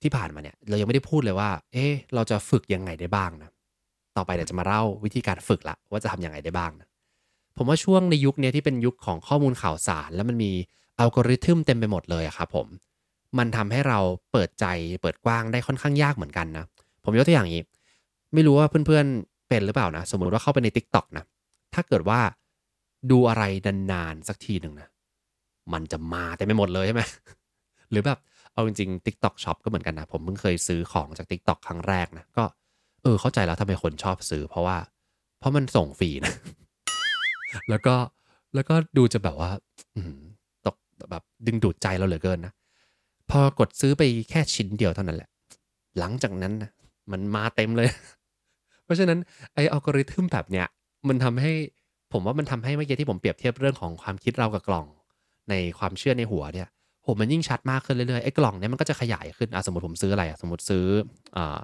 Speaker 2: ที่ผ่านมาเนี่ยเรายังไม่ได้พูดเลยว่า เอ๊เราจะฝึกยังไงได้บ้างนะต่อไปเดี๋ยวจะมาเล่าวิธีการฝึกละว่าจะทำยังไงได้บ้างนะ ผมว่าช่วงในยุคนี้ที่เป็นยุคของข้อมูลข่าวสาร แล้วมันมีอัลกอริทึมเต็มไปหมดเลยครับผม มันทำให้เราเปิดใจเปิดกว้างได้ค่อนข้างยากเหมือนกันนะ ผมยกตัวอย่างนี้ ไม่รู้ว่าเพื่อนๆเป็นหรือเปล่านะ สมมุติว่าเข้าไปใน Tik t o อกนะ ถ้าเกิดว่าดูอะไรนานๆสักทีหนึ่งนะ มันจะมาแต่ไม่หมดเลยใช่ไหมหรือแบบเอาจริงๆ Tik t o อกช็อปก็เหมือนกันนะ ผมเพิ่งเคยซื้อของจาก Tik t o อกครั้งแรกนะ ก็เออเข้าใจแล้วทำไมคนชอบซื้อ เพราะว่า เพราะมันส่งฟรีนะ แล้วก็แล้วก็ดูจะแบบว่าตกแบบดึงดูดใจเราเหลือเกินนะ พอกดซื้อไปแค่ชิ้นเดียวเท่านั้นแหละ หลังจากนั้นนะมันมาเต็มเลย เพราะฉะนั้นไอ้อัลกอริทึมแบบเนี้ยมันทำให้ผมว่ามันทำให้เมื่อกี้ที่ผมเปรียบเทียบเรื่องของความคิดเรากับกล่อง ในความเชื่อในหัวเนี่ยผมมันยิ่งชัดมากขึ้นเรื่อยๆไอ้กล่องเนี้ยมันก็จะขยายขึ้นอะสมมติผมซื้ออะไรอะสมมติซื้ออ่า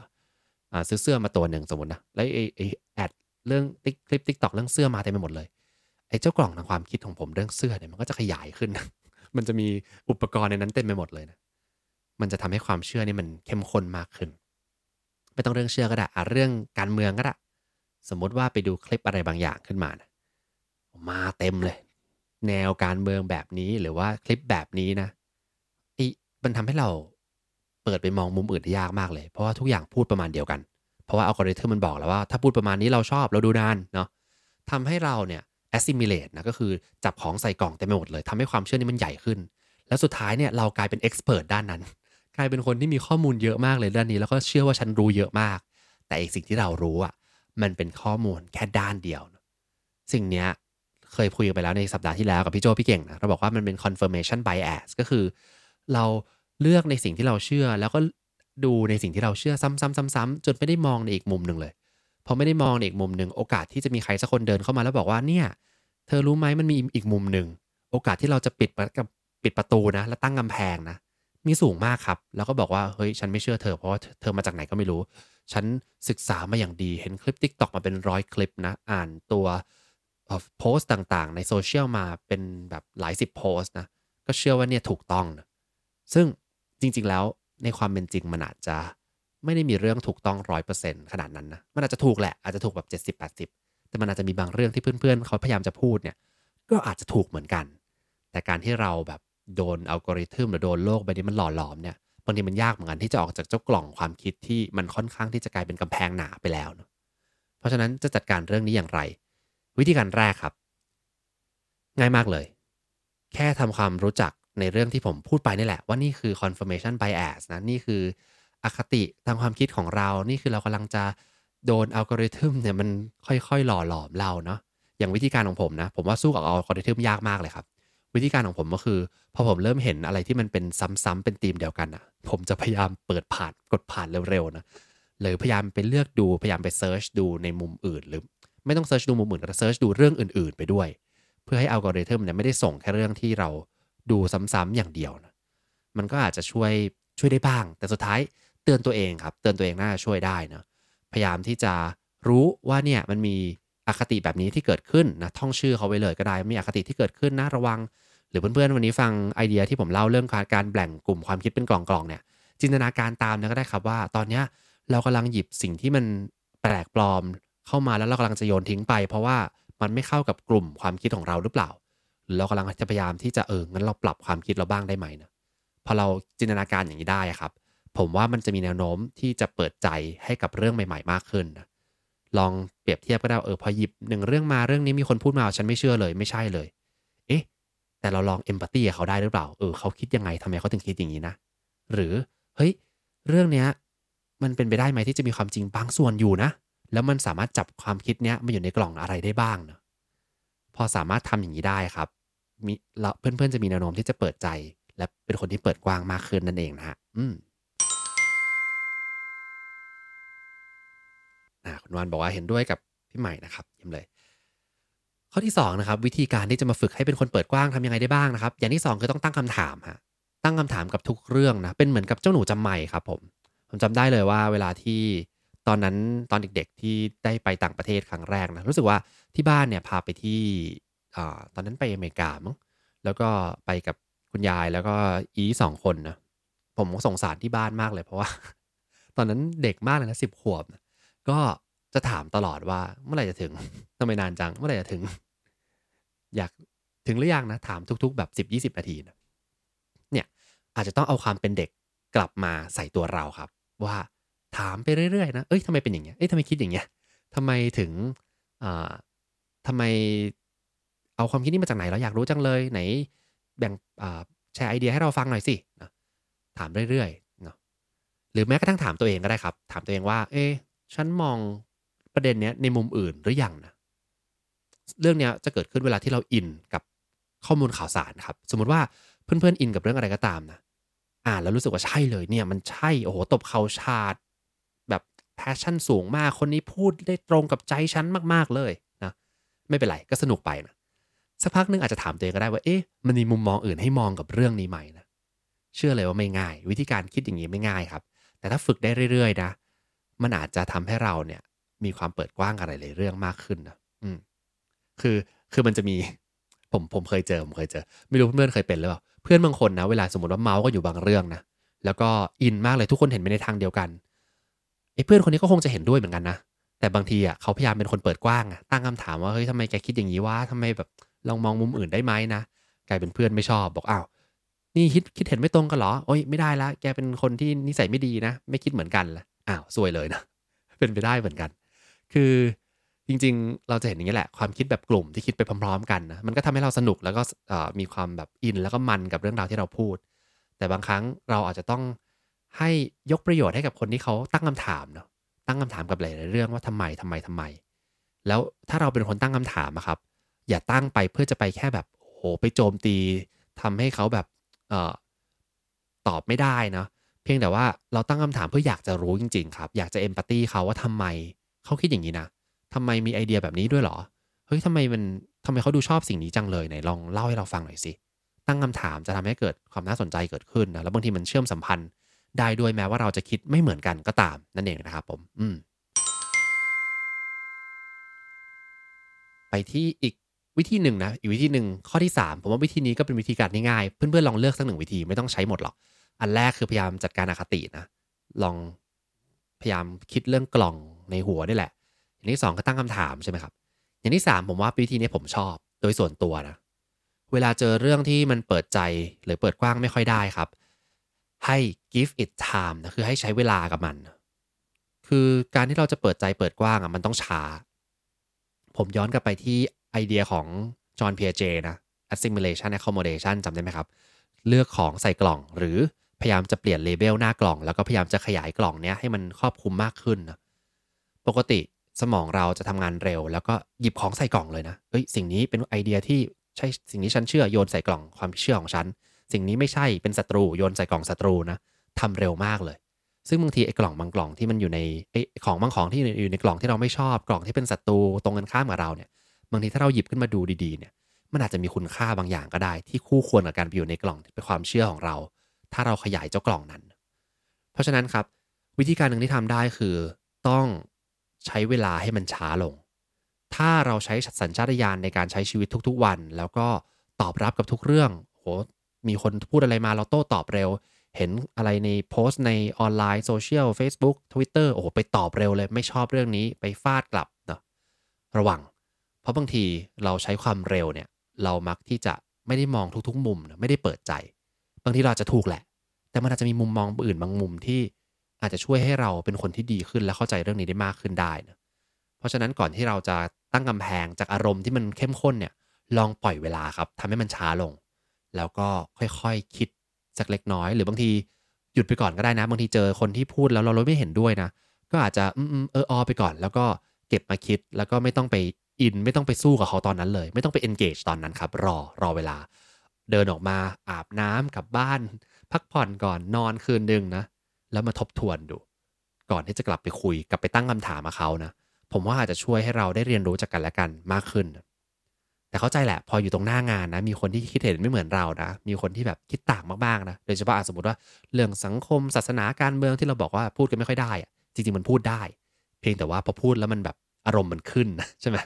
Speaker 2: อ่าซื้อเสื้อมาตัวหนึ่งสมมตินะแล้วไอ้ไอ้ ad เรื่องติ๊กคลิป TikTok เรื่องเสื้อมาเต็มไปหมดเลย ไอ้เจ้ากล่องทางความคิดของผมเรื่องเสื้อเนี่ยมันก็จะขยายขึ้น มันจะมีอุปกรณ์ในนั้นเต็มไปหมดเลยนะ มันจะทำให้ความเชื่อนี่มันเข้มข้นมากขึ้น ไม่ต้องเรื่องเชื่อก็ได้อะเรื่องการเมืองก็ได้ สมมติว่าไปดูคลิปอะไรบางอย่างขึ้นมานะมาเต็มเลย แนวการเมืองแบบนี้หรือว่าคลิปแบบนี้นะไอ้มันทำให้เราเปิดไปมองมุมอื่นได้ยากมากเลย เพราะว่าทุกอย่างพูดประมาณเดียวกัน เพราะว่าอัลกอริทึมมันบอกแล้วว่าถ้าพูดประมาณนี้เราชอบเราดูนานเนาะทำให้เราเนี่ย assimilate นะก็คือจับของใส่กล่องเต็มไปหมดเลยทำให้ความเชื่อนี้มันใหญ่ขึ้น แล้วสุดท้ายเนี่ยเรากลายเป็น expert ด้านนั้น กลายเป็นคนที่มีข้อมูลเยอะมากเลยด้านนี้ แล้วก็เชื่อว่าฉันรู้เยอะมาก แต่อีกสิ่งที่เรารู้อะมันเป็นข้อมูลแค่ด้านเดียว สิ่งเนี้ยเคยคุยไปแล้วในสัปดาห์ที่แล้วกับพี่โจพี่เก่งนะเราบอกว่ามันเป็น confirmation bias ก็คือ เราเลือกในสิ่งที่เราเชื่อแล้วก็ดูในสิ่งที่เราเชื่อซ้ำๆๆๆจนไม่ได้มองในอีกมุมหนึ่งเลย พอไม่ได้มองในอีกมุมหนึ่งโอกาสที่จะมีใครสักคนเดินเข้ามาแล้วบอกว่าเนี่ย เธอรู้ไหมมันมีอีกมุมหนึ่งโอกาสที่เราจะปิดกับปิดประตูนะ แล้วตั้งกำแพงนะ มีสูงมากครับ แล้วก็บอกว่าเฮ้ยฉันไม่เชื่อเธอเพราะว่าเธอมาจากไหนก็ไม่รู้ ฉันศึกษามาอย่างดีเห็นคลิปทิกตอกมาเป็นร้อยคลิปนะ อ่านตัวโพสต์ต่างๆ ในโซเชียลมาเป็นแบบหลายสิบโพสต์นะก็เชื่อว่าเนี่ยถูกต้องนะซึ่งจริงๆแล้วในความเป็นจริงมันอาจจะ ไม่ได้มีเรื่องถูกต้องร้อยเปอร์เซ็นขนาดนั้นนะมันอาจจะถูกแหละอาจจะถูกแบบเจ็ดสิบแปดสิบแต่มันอาจจะมีบางเรื่องที่เพื่อนๆเขาพยายามจะพูดเนี่ย ก็อาจจะถูกเหมือนกัน แต่การที่เราแบบโดนอัลกอริทึมหรือโดนโลกใบนี้มันหล่อหลอมเนี่ยบางทีมันยากเหมือนกันที่จะออกจากเจ้ากล่องความคิดที่มันค่อนข้างที่จะกลายเป็นกำแพงหนาไปแล้วเนาะเพราะฉะนั้นจะจัดการเรื่องนี้อย่างไร วิธีการแรกครับ ง่ายมากเลย แค่ทำความรู้จักในเรื่องที่ผมพูดไปนี่แหละ ว่านี่คือ confirmation bias นะนี่คือ อคติทางความคิดของเรา นี่คือเรากำลังจะโดนอัลกอริทึมเนี่ยมันค่อยๆ หล่อหลอมเราเนาะ อย่างวิธีการของผมนะ ผมว่าสู้กับอัลกอริทึมยากมากเลยครับ วิธีการของผมก็คือ พอผมเริ่มเห็นอะไรที่มันเป็นซ้ำๆเป็นธีมเดียวกันอะผมจะพยายามเปิดผ่านกดผ่านเร็วๆนะหรือพยายามไปเลือกดูพยายามไป search ดูในมุมอื่น หรือไม่ต้อง search ดูมุมอื่นก็ search ดูเรื่องอื่นๆ ไปด้วย เพื่อให้อัลกอริทึมเนี่ยไม่ได้ส่งแค่เรื่องที่เราดูซ้ำๆอย่างเดียวนะมันก็อาจจะช่วยช่วยได้บ้าง แต่สุดท้าย เตือนตัวเองครับ เตือนตัวเองน่าจะช่วยได้นะพยายามที่จะรู้ว่าเนี่ยมันมีอคติแบบนี้ที่เกิดขึ้นนะท่องชื่อเขาไว้เลยก็ได้มีอคติที่เกิดขึ้นนะระวัง หรือเพื่อนๆวันนี้ฟังไอเดียที่ผมเล่าเรื่องการแบ่งกลุ่มความคิดเป็นกล่องๆเนี่ยจินตนาการตามนะก็ได้ครับว่า ตอนเนี้ยเรากำลังหยิบสิ่งที่มันแปลกปลอมเข้ามาแล้วเรากำลังจะโยนทิ้งไป เพราะว่ามันไม่เข้ากับกลุ่มความคิดของเราหรือเปล่าหรือเรากำลังจะพยายามที่จะเอองั้นเราปรับความคิดเราบ้างได้ไหมนะพอเราจินตนาการอย่างนี้ได้ครับ ผมว่ามันจะมีแนวโน้มที่จะเปิดใจให้กับเรื่องใหม่ ๆ มากขึ้น ลองเปรียบเทียบก็ได้เออพอหยิบหนึ่งเรื่องมาเรื่องนี้มีคนพูดมาฉันไม่เชื่อเลยไม่ใช่เลย เอ๊ะ แต่เราลองเอมพัตตีกับเขาได้หรือเปล่าเออเขาคิดยังไงทำไมเขาถึงคิดอย่างนี้นะ หรือเฮ้ยเรื่องเนี้ยมันเป็นไปได้ไหมที่จะมีความจริงบางส่วนอยู่นะ แล้วมันสามารถจับความคิดเนี้ยมาอยู่ในกล่องอะไรได้บ้างเนะพอสามารถทำอย่างนี้ได้ครับมีเราเพื่อนๆจะมีแนวโน้มที่จะเปิดใจ และเป็นคนที่เปิดกว้างมากขึ้นนั่นเองนะฮะอืม คุณวันบอกว่าเห็นด้วยกับพี่ใหม่นะครับเยี่ยมเลย ข้อที่2นะครับวิธีการที่จะมาฝึกให้เป็นคนเปิดกว้างทำยังไงได้บ้างนะครับ อย่างที่ 2 คือต้องตั้งคำถามฮะตั้งคำถามกับทุกเรื่องนะเป็นเหมือนกับเจ้าหนูจำใหม่ครับผมผมจำได้เลยว่าเวลาที่ตอนนั้นตอนเด็กๆที่ได้ไปต่างประเทศครั้งแรกนะรู้สึกว่าที่บ้านเนี่ยพาไปที่อตอนนั้นไปอเมริกามั้งแล้วก็ไปกับคุณยายแล้วก็อีสองคนนะผมสงสารที่บ้านมากเลยเพราะว่า ตอนนั้นเด็กมากเลยนะสิบขวบ ก็จะถามตลอดว่าเมื่อไหร่จะถึงทำไมนานจัง เมื่อไหร่จะถึง อยากถึงหรือยังนะ ถามทุก ๆ แบบสิบยี่สิบนาทีนะเนี่ยอาจจะต้องเอาความเป็นเด็กกลับมาใส่ตัวเราครับ ว่าถามไปเรื่อยๆนะเอ้ยทำไมเป็นอย่างเงี้ยเอ้ยทำไมคิดอย่างเงี้ยทำไมถึงอ่าทำไมเอาความคิดนี้มาจากไหนเราอยากรู้จังเลยไหนแบ่งแชร์ไอเดียให้เราฟังหน่อยสินะถามเรื่อยๆเนาะหรือแม้กระทั่งถามตัวเองก็ได้ครับ ถามตัวเองว่า เอ๊ ฉันมองประเด็นเนี้ยในมุมอื่นหรือยังนะเรื่องเนี้ยจะเกิดขึ้นเวลาที่เราอินกับข้อมูลข่าวสารครับ สมมติว่าเพื่อนๆอินกับเรื่องอะไรก็ตามนะอ่านแล้วรู้สึกว่าใช่เลยเนี่ยมันใช่โอ้โหตบเขาชาดแบบแพชชั่นสูงมากคนนี้พูดได้ตรงกับใจฉันมากๆเลยนะไม่เป็นไรก็สนุกไปนะสักพักนึงอาจจะถามตัวเองก็ได้ว่าเอ๊ะมันมีมุมมองอื่นให้มองกับเรื่องนี้ไหมนะเชื่อเลยว่าไม่ง่าย วิธีการคิดอย่างนี้ไม่ง่ายครับ แต่ถ้าฝึกได้เรื่อยๆนะ มันอาจจะทำให้เราเนี่ย มีความเปิดกว้างอะไรหลายเรื่องมากขึ้นนะอืม คือคือมันจะมี ผมผมเคยเจอผมเคยเจอ ไม่รู้เพื่อนเคยเป็นหรือเปล่าเพื่อนบางคนนะเวลาสมมติว่าเมาส์ก็อยู่บางเรื่องนะแล้วก็อินมากเลยทุกคนเห็นไปในทางเดียวกันไอ้เพื่อนคนนี้ก็คงจะเห็นด้วยเหมือนกันนะแต่บางทีอะเขาพยายามเป็นคนเปิดกว้างอะตั้งคำถามว่าเฮ้ยทำไมแกคิดอย่างนี้วะทำไมแบบลองมองมุมอื่นได้ไหมนะกลายเป็นเพื่อนไม่ชอบบอกอ้าวนี่คิดคิดเห็นไม่ตรงกันเหรอโอ้ยไม่ได้ละแกเป็นคนที่นิสัยไม่ดีนะ ไม่คิดเหมือนกันละ อ้าวซวยเลยนะ เป็นไปได้เหมือนกัน คือจริง ๆ เราจะเห็นอย่างนี้แหละ ความคิดแบบกลุ่มที่คิดไปพร้อม ๆ กันนะมันก็ทำให้เราสนุกแล้วก็มีความแบบอินแล้วก็มันกับเรื่องราวที่เราพูด แต่บางครั้งเราอาจจะต้องให้ยกประโยชน์ให้กับคนที่เขาตั้งคำถามเนาะตั้งคำถามกับหลายๆเรื่องว่าทำไมทำไมทำไม แล้วถ้าเราเป็นคนตั้งคำถามอะครับ อย่าตั้งไปเพื่อจะไปแค่แบบโหไปโจมตีทำให้เขาแบบเอ่อตอบไม่ได้เนาะ เพียงแต่ว่าเราตั้งคำถามเพื่ออยากจะรู้จริง ๆ ครับ อยากจะเอมพัตตีเขาว่าทำไมเขาคิดอย่างนี้นะทำไมมีไอเดียแบบนี้ด้วยหรอเฮ้ยทำไมมันทำไมเขาดูชอบสิ่งนี้จังเลยไหนลองเล่าให้เราฟังหน่อยสิตั้งคำถามจะทำให้เกิดความน่าสนใจเกิดขึ้นนะแล้วบางทีมันเชื่อมสัมพันธ์ได้ด้วยแม้ว่าเราจะคิดไม่เหมือนกันก็ตามนั่นเองนะครับผมอืมไปที่อีกวิธีหนึ่งนะอีกวิธีหนึ่งข้อที่ 3 ผมว่าวิธีนี้ก็เป็นวิธีการง่ายๆเพื่อนๆลองเลือกสักหนึ่งวิธีไม่ต้องใช้หมดหรอก อันแรกคือพยายามจัดการอคตินะ ลองพยายามคิดเรื่องกล่องในหัวนี่แหละ อย่างที่สองก็ตั้งคำถามใช่ไหมครับ อย่างที่สามผมว่าวิธีนี้ผมชอบโดยส่วนตัวนะ เวลาเจอเรื่องที่มันเปิดใจหรือเปิดกว้างไม่ค่อยได้ครับ ให้ give it time นะคือให้ใช้เวลากับมัน คือการที่เราจะเปิดใจเปิดกว้างอะมันต้องช้า ผมย้อนกลับไปที่ไอเดียของจอห์นเพียเจนะ assimilation accommodation จำได้ไหมครับ เลือกของใส่กล่องหรือ พยายามจะเปลี่ยน label หน้ากล่อง แล้วก็พยายามจะขยายกล่องเนี้ยให้มันครอบคลุมมากขึ้นนะปกติสมองเราจะทำงานเร็ว แล้วก็หยิบของใส่กล่องเลยนะเอ้ยสิ่งนี้เป็นไอเดียที่ใช่สิ่งนี้ฉันเชื่อโยนใส่กล่องความเชื่อของฉัน สิ่งนี้ไม่ใช่เป็นศัตรูโยนใส่กล่องศัตรูนะทำเร็วมากเลย ซึ่งบางทีไอ้กล่องบางกล่องที่มันอยู่ในไอ้ของบางของที่อยู่ในกล่องที่เราไม่ชอบกล่องที่เป็นศัตรูตรงกันข้ามกับเราเนี่ยบางทีถ้าเราหยิบขึ้นมาดูดีๆเนี่ยมันอาจจะมีคุณค่าบางอย่างก็ได้ ที่คู่ควรกับการอยู่ในกล่องเป็นความเชื่อของเรา ถ้าเราขยายเจ้ากล่องนั้น เพราะฉะนั้นครับ วิธีการหนึ่งที่ทำได้คือต้องใช้เวลาให้มันช้าลง ถ้าเราใช้สัญชาตญาณในการใช้ชีวิตทุกๆวัน แล้วก็ตอบรับกับทุกเรื่องโหมีคนพูดอะไรมาเราโต้ตอบเร็ว เห็นอะไรในโพสต์ในออนไลน์โซเชียล Facebook Twitter โอ้โหไปตอบเร็วเลย ไม่ชอบเรื่องนี้ไปฟาดกลับเนาะระวัง เพราะบางทีเราใช้ความเร็วเนี่ย เรามักที่จะไม่ได้มองทุกๆ มุมนะไม่ได้เปิดใจ บางทีเราจะถูกแหละ แต่มันอาจจะมีมุมมองอื่นบางมุมที่อาจจะช่วยให้เราเป็นคนที่ดีขึ้นและเข้าใจเรื่องนี้ได้มากขึ้นได้นะเพราะฉะนั้นก่อนที่เราจะตั้งกำแพงจากอารมณ์ที่มันเข้มข้นเนี่ยลองปล่อยเวลาครับทำให้มันช้าลง แล้วก็ค่อยๆคคิดสักเล็กน้อย หรือบางทีหยุดไปก่อนก็ได้นะ บางทีเจอคนที่พูดแล้วเราไม่เห็นด้วยนะ ก็อาจจะอืมเอออไปก่อน แล้วก็เก็บมาคิดแล้วก็ไม่ต้องไปอิน ไม่ต้องไปสู้กับเขาตอนนั้นเลย ไม่ต้องไป engage ตอนนั้นครับ รอรอเวลา เดินออกมาอาบน้ำกลับบ้าน พักผ่อนก่อนนอนคืนหนึ่งนะ แล้วมาทบทวนดู ก่อนที่จะกลับไปคุยกลับไปตั้งคำถามกับเขานะ ผมว่าอาจจะช่วยให้เราได้เรียนรู้จากกันและกันมากขึ้น แต่เข้าใจแหละ พออยู่ตรงหน้างานนะ มีคนที่คิดเห็นไม่เหมือนเรานะ มีคนที่แบบคิดต่างมากๆนะโดยเฉพาะสมมติว่าเรื่องสังคมศาสนาการเมืองที่เราบอกว่าพูดกันไม่ค่อยได้อะจริงๆมันพูดได้ เพียงแต่ว่าพอพูดแล้วมันแบบอารมณ์มันขึ้นนะใช่ไหม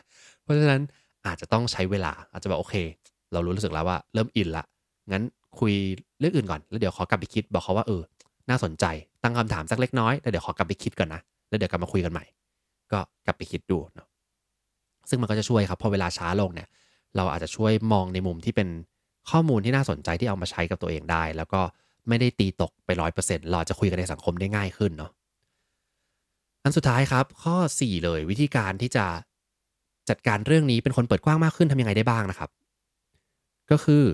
Speaker 2: เพราะฉะนั้นอาจจะต้องใช้เวลาอาจจะแบบโอเค เรารู้สึกแล้วว่าเริ่มอินละงั้น คุยเรื่องอื่นก่อน แล้วเดี๋ยวขอกลับไปคิดบอกเขาว่าเออ น่าสนใจ ตั้งคำถามสักเล็กน้อย แล้วเดี๋ยวขอกลับไปคิดก่อนนะ แล้วเดี๋ยวกลับมาคุยกันใหม่ ก็กลับไปคิดดูเนาะ ซึ่งมันก็จะช่วยครับ พอเวลาช้าลงเนี่ย เราอาจจะช่วยมองในมุมที่เป็นข้อมูลที่น่าสนใจที่เอามาใช้กับตัวเองได้ แล้วก็ไม่ได้ตีตกไปร้อยเปอร์เซ็นต์เราจะคุยกันในสังคมได้ง่ายขึ้นเนาะ อันสุดท้ายครับ ข้อ 4 เลยวิธีการที่จะจัดการเรื่องนี้เป็นคนเปิดกว้างมากขึ้นทำยังไงได้บ้างนะครับ ก็คือ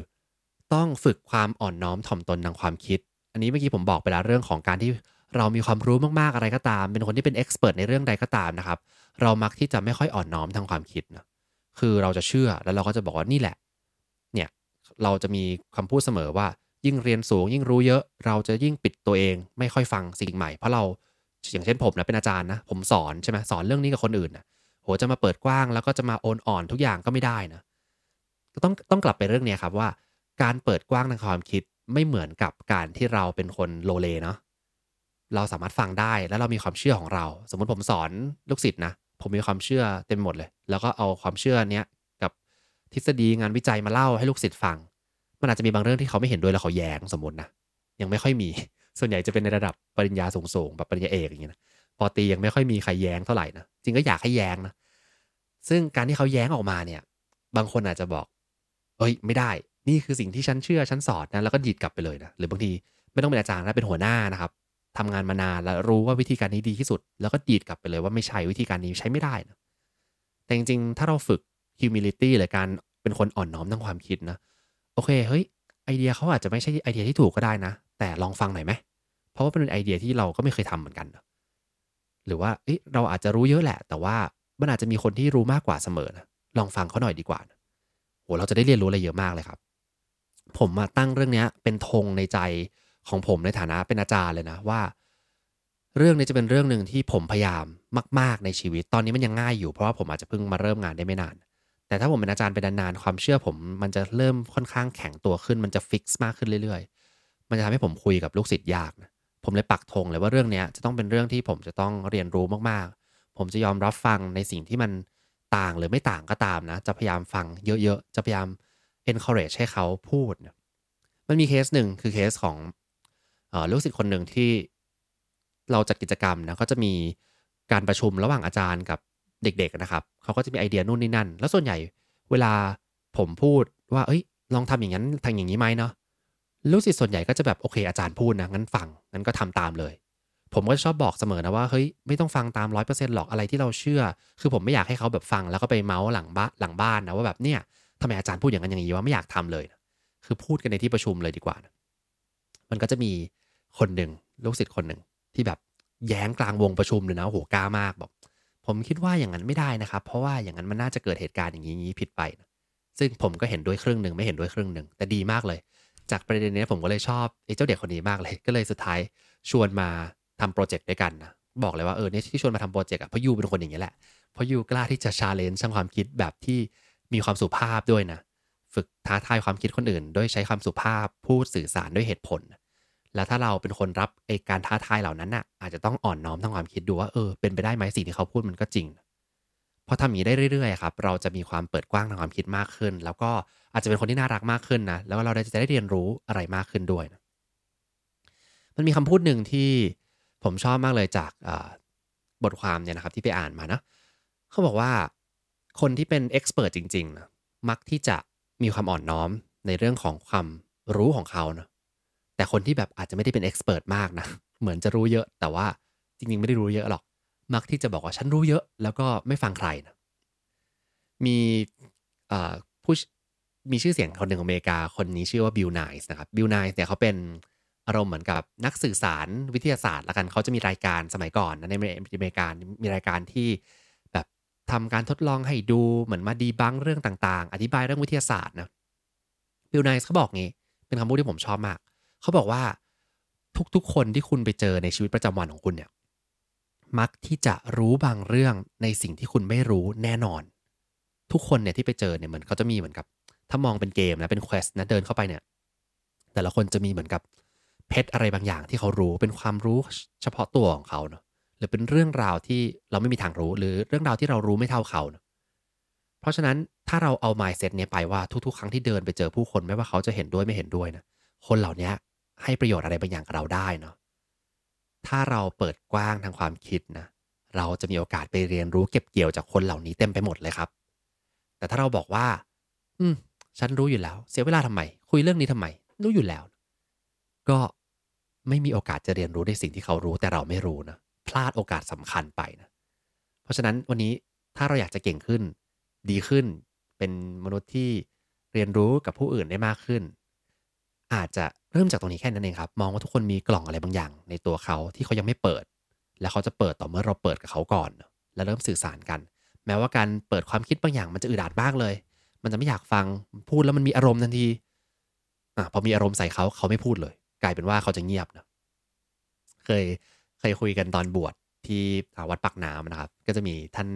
Speaker 2: ต้องฝึกความอ่อนน้อมถ่อมตนทางความคิด อันนี้เมื่อกี้ผมบอกไปแล้วเรื่องของการที่เรามีความรู้มากๆอะไรก็ตาม เป็นคนที่เป็นเอ็กซ์เพรสในเรื่องใดก็ตามนะครับ เรามักที่จะไม่ค่อยอ่อนน้อมทางความคิดนะคือเราจะเชื่อแล้วเราก็จะบอกว่านี่แหละ เนี่ยเราจะมีคำพูดเสมอว่า ยิ่งเรียนสูงยิ่งรู้เยอะ เราจะยิ่งปิดตัวเอง ไม่ค่อยฟังสิ่งใหม่ เพราะเราอย่างเช่นผมนะเป็นอาจารย์นะผมสอนใช่ไหมสอนเรื่องนี้กับคนอื่นนะโหจะมาเปิดกว้างแล้วก็จะมาโอนอ่อนทุกอย่างก็ไม่ได้นะก็ต้องต้องกลับไปเรื่องนี้ครับว่า การเปิดกว้างทางความคิดไม่เหมือนกับการที่เราเป็นคนโลเลเนาะเราสามารถฟังได้แล้วเรามีความเชื่อของเรา สมมติผมสอนลูกศิษย์นะ ผมมีความเชื่อเต็มหมดเลย แล้วก็เอาความเชื่อเนี้ยกับทฤษฎีงานวิจัยมาเล่าให้ลูกศิษย์ฟัง มันอาจจะมีบางเรื่องที่เขาไม่เห็นด้วยแล้วเขาแย้งสมมตินะยังไม่ค่อยมี ส่วนใหญ่จะเป็นในระดับปริญญาสูงๆแบบปริญญาเอกอย่างเงี้ยนะปอตียังไม่ค่อยมีใครแย้งเท่าไหร่นะจริงก็อยากให้แย้งนะซึ่งการที่เขาแย้งออกมาเนี่ย บางคนอาจจะบอกเอ้ยไม่ได้ นี่คือสิ่งที่ฉันเชื่อฉันสอนนะแล้วก็ดีดกลับไปเลยนะหรือบางทีไม่ต้องเป็นอาจารย์นะเป็นหัวหน้านะครับทำงานมานานแล้วรู้ว่าวิธีการนี้ดีที่สุด แล้วก็ดีดกลับไปเลยว่าไม่ใช่วิธีการนี้ใช้ไม่ได้นะแต่จริงๆ ถ้าเราฝึก humility หรือการเป็นคนอ่อนน้อมทางความคิดนะโอเคเฮ้ยไอเดียเขาอาจจะไม่ใช่ไอเดียที่ถูกก็ได้นะ แต่ลองฟังหน่อยไหมเพราะว่าเป็นไอเดียที่เราก็ไม่เคยทำเหมือนกันหรือว่าเอ้เราอาจจะรู้เยอะแหละ แต่ว่ามันอาจจะมีคนที่รู้มากกว่าเสมอนะลองฟังเขาหน่อยดีกว่านะโหเราจะได้เรียนรู้อะไรเยอะมากเลยครับ ผมมาตั้งเรื่องนี้เป็นธงในใจของผมในฐานะเป็นอาจารย์เลยนะว่า เรื่องนี้จะเป็นเรื่องหนึ่งที่ผมพยายามมาก ๆ ในชีวิต ตอนนี้มันยังง่ายอยู่เพราะว่าผมอาจจะเพิ่งมาเริ่มงานได้ไม่นาน แต่ถ้าผมเป็นอาจารย์เป็นนานๆความเชื่อผมมันจะเริ่มค่อนข้างแข็งตัวขึ้นมันจะฟิกซ์มากขึ้นเรื่อย ๆ มันจะทำให้ผมคุยกับลูกศิษย์ยากนะผมเลยปักธงเลยว่าเรื่องนี้จะต้องเป็นเรื่องที่ผมจะต้องเรียนรู้มากๆ ผมจะยอมรับฟังในสิ่งที่มันต่างหรือไม่ต่างก็ตามนะ จะพยายามฟังเยอะๆ จะพยายาม encourage ให้เขาพูด มันมีเคสหนึ่งคือเคสของออลูกศิษย์คนหนึ่งที่เราจัดกิจกรรมนะก็จะมีการประชุมระหว่างอาจารย์กับเด็กๆนะครับ เขาก็จะมีไอเดียนู่นนี่นั่น แล้วส่วนใหญ่เวลาผมพูดว่า เอ้ย ลองทำอย่างนั้นทำอย่างนี้ไหมเนาะลูกศิษย์ส่วนใหญ่ก็จะแบบโอเคอาจารย์พูดนะงั้นฟังงั้นก็ทำตามเลย ผมก็ชอบบอกเสมอนะว่าเฮ้ยไม่ต้องฟังตามร้อยเปอร์เซ็นต์หรอกอะไรที่เราเชื่อ คือผมไม่อยากให้เขาแบบฟังแล้วก็ไปเมาส์หลังบ้านหลังบ้านนะว่าแบบเนี่ย ทำไมอาจารย์พูดอย่างนั้นอย่างนี้ว่าไม่อยากทำเลยนะคือพูดกันในที่ประชุมเลยดีกว่านะมันก็จะมีคนหนึ่งลูกศิษย์คนหนึ่งที่แบบแย้งกลางวงประชุมเลยนะโหกล้ามากบอก ผมคิดว่าอย่างนั้นไม่ได้นะครับ เพราะว่าอย่างนั้นมันน่าจะเกิดเหตุการณ์อย่างนี้ผิดไปนะซึ่งผมก็เห็นด้วยครึ่งหนึ่งไม่เห็นด้วยครึ่งหนึ่งแต่ดีมากเลย จากประเด็นนี้ผมก็เลยชอบไอ้เจ้าเด็กคนนี้มากเลย ก็เลยสุดท้ายชวนมาทำโปรเจกต์ด้วยกันนะบอกเลยว่าเออเนี่ยที่ชวนมาทำโปรเจกต์อะเพราะ you เป็นคนอย่างนี้แหละเพราะ you กล้าที่จะ challenge ช่างความคิดแบบที่ มีความสุภาพด้วยนะ ฝึกท้าทายความคิดคนอื่นด้วยใช้ความสุภาพพูดสื่อสารด้วยเหตุผล แล้วถ้าเราเป็นคนรับไอการท้าทายเหล่านั้นน่ะ อาจจะต้องอ่อนน้อมทางความคิดดูว่าเออเป็นไปได้ไหมสิ่งที่เขาพูดมันก็จริงพอทำอย่างนี้ได้เรื่อยๆครับเราจะมีความเปิดกว้างทางความคิดมากขึ้น แล้วก็อาจจะเป็นคนที่น่ารักมากขึ้นนะแล้วเราจะได้เรียนรู้อะไรมากขึ้นด้วยนะมันมีคำพูดหนึ่งที่ผมชอบมากเลยจากบทความเนี่ยนะครับที่ไปอ่านมานะเขาบอกว่า คนที่เป็นเอ็กซ์เพรสจริงๆนะมักที่จะมีความอ่อนน้อมในเรื่องของความรู้ของเขานะแต่คนที่แบบอาจจะไม่ได้เป็น expert มากนะเหมือนจะรู้เยอะ แต่ว่าจริงๆ ไม่ได้รู้เยอะหรอก มักที่จะบอกว่าฉันรู้เยอะ แล้วก็ไม่ฟังใครนะมีผู้มีชื่อเสียงคนหนึ่งของอเมริกาคนนี้ชื่อว่า Bill Nye นะครับ Bill Nye เนี่ยเขาเป็นอารมณ์เหมือนกับนักสื่อสารวิทยาศาสตร์ละกันเขาจะมีรายการสมัยก่อนนะในอเมริกามีรายการที่ ทำการทดลองให้ดูเหมือนมา debunk เรื่องต่างๆ อธิบายเรื่องวิทยาศาสตร์นะ Bill Nye เขาบอกงี้ เป็นคำพูดที่ผมชอบมาก เขาบอกว่าทุกๆ คนที่คุณไปเจอในชีวิตประจำวันของคุณเนี่ย มักที่จะรู้บางเรื่องในสิ่งที่คุณไม่รู้แน่นอน ทุกคนเนี่ยที่ไปเจอเนี่ยเหมือนเขาจะมีเหมือนกับ ถ้ามองเป็นเกมนะเป็น quest นะเดินเข้าไปเนี่ย แต่ละคนจะมีเหมือนกับเพชรอะไรบางอย่างที่เขารู้เป็นความรู้เฉพาะตัวของเขาเนาะ หรือเป็นเรื่องราวที่เราไม่มีทางรู้ หรือเรื่องราวที่เรารู้ไม่เท่าเขาเนาะเพราะฉะนั้นถ้าเราเอา mindset เนี้ยไปว่าทุกๆ ครั้งที่เดินไปเจอผู้คนไม่ว่าเขาจะเห็นด้วยไม่เห็นด้วยนะคนเหล่านี้ให้ประโยชน์อะไรบางอย่างกับเราได้เนาะถ้าเราเปิดกว้างทางความคิดนะเราจะมีโอกาสไปเรียนรู้เก็บเกี่ยวจากคนเหล่านี้เต็มไปหมดเลยครับ แต่ถ้าเราบอกว่า อืม ฉันรู้อยู่แล้ว เสียเวลาทำไม คุยเรื่องนี้ทำไม รู้อยู่แล้ว ก็ไม่มีโอกาสจะเรียนรู้ในสิ่งที่เขารู้แต่เราไม่รู้นะ พลาดโอกาสสำคัญไปนะ เพราะฉะนั้นวันนี้ถ้าเราอยากจะเก่งขึ้น ดีขึ้น เป็นมนุษย์ที่เรียนรู้กับผู้อื่นได้มากขึ้น อาจจะเริ่มจากตรงนี้แค่นั้นเองครับ มองว่าทุกคนมีกล่องอะไรบางอย่าง ในตัวเขาที่เขายังไม่เปิด แล้วเขาจะเปิดต่อเมื่อเราเปิดกับเขาก่อน แล้วเริ่มสื่อสารกัน แม้ว่าการเปิดความคิดบางอย่างมันจะอึดอัดมากเลย มันจะไม่อยากฟังพูดแล้วมันมีอารมณ์ทันทีอะพอมีอารมณ์ใส่เขาเขาไม่พูดเลย กลายเป็นว่าเขาจะเงียบนะเคย เคยคุยกันตอนบวชที่วัดปักน้ำนะครับ ก็จะมีท่าน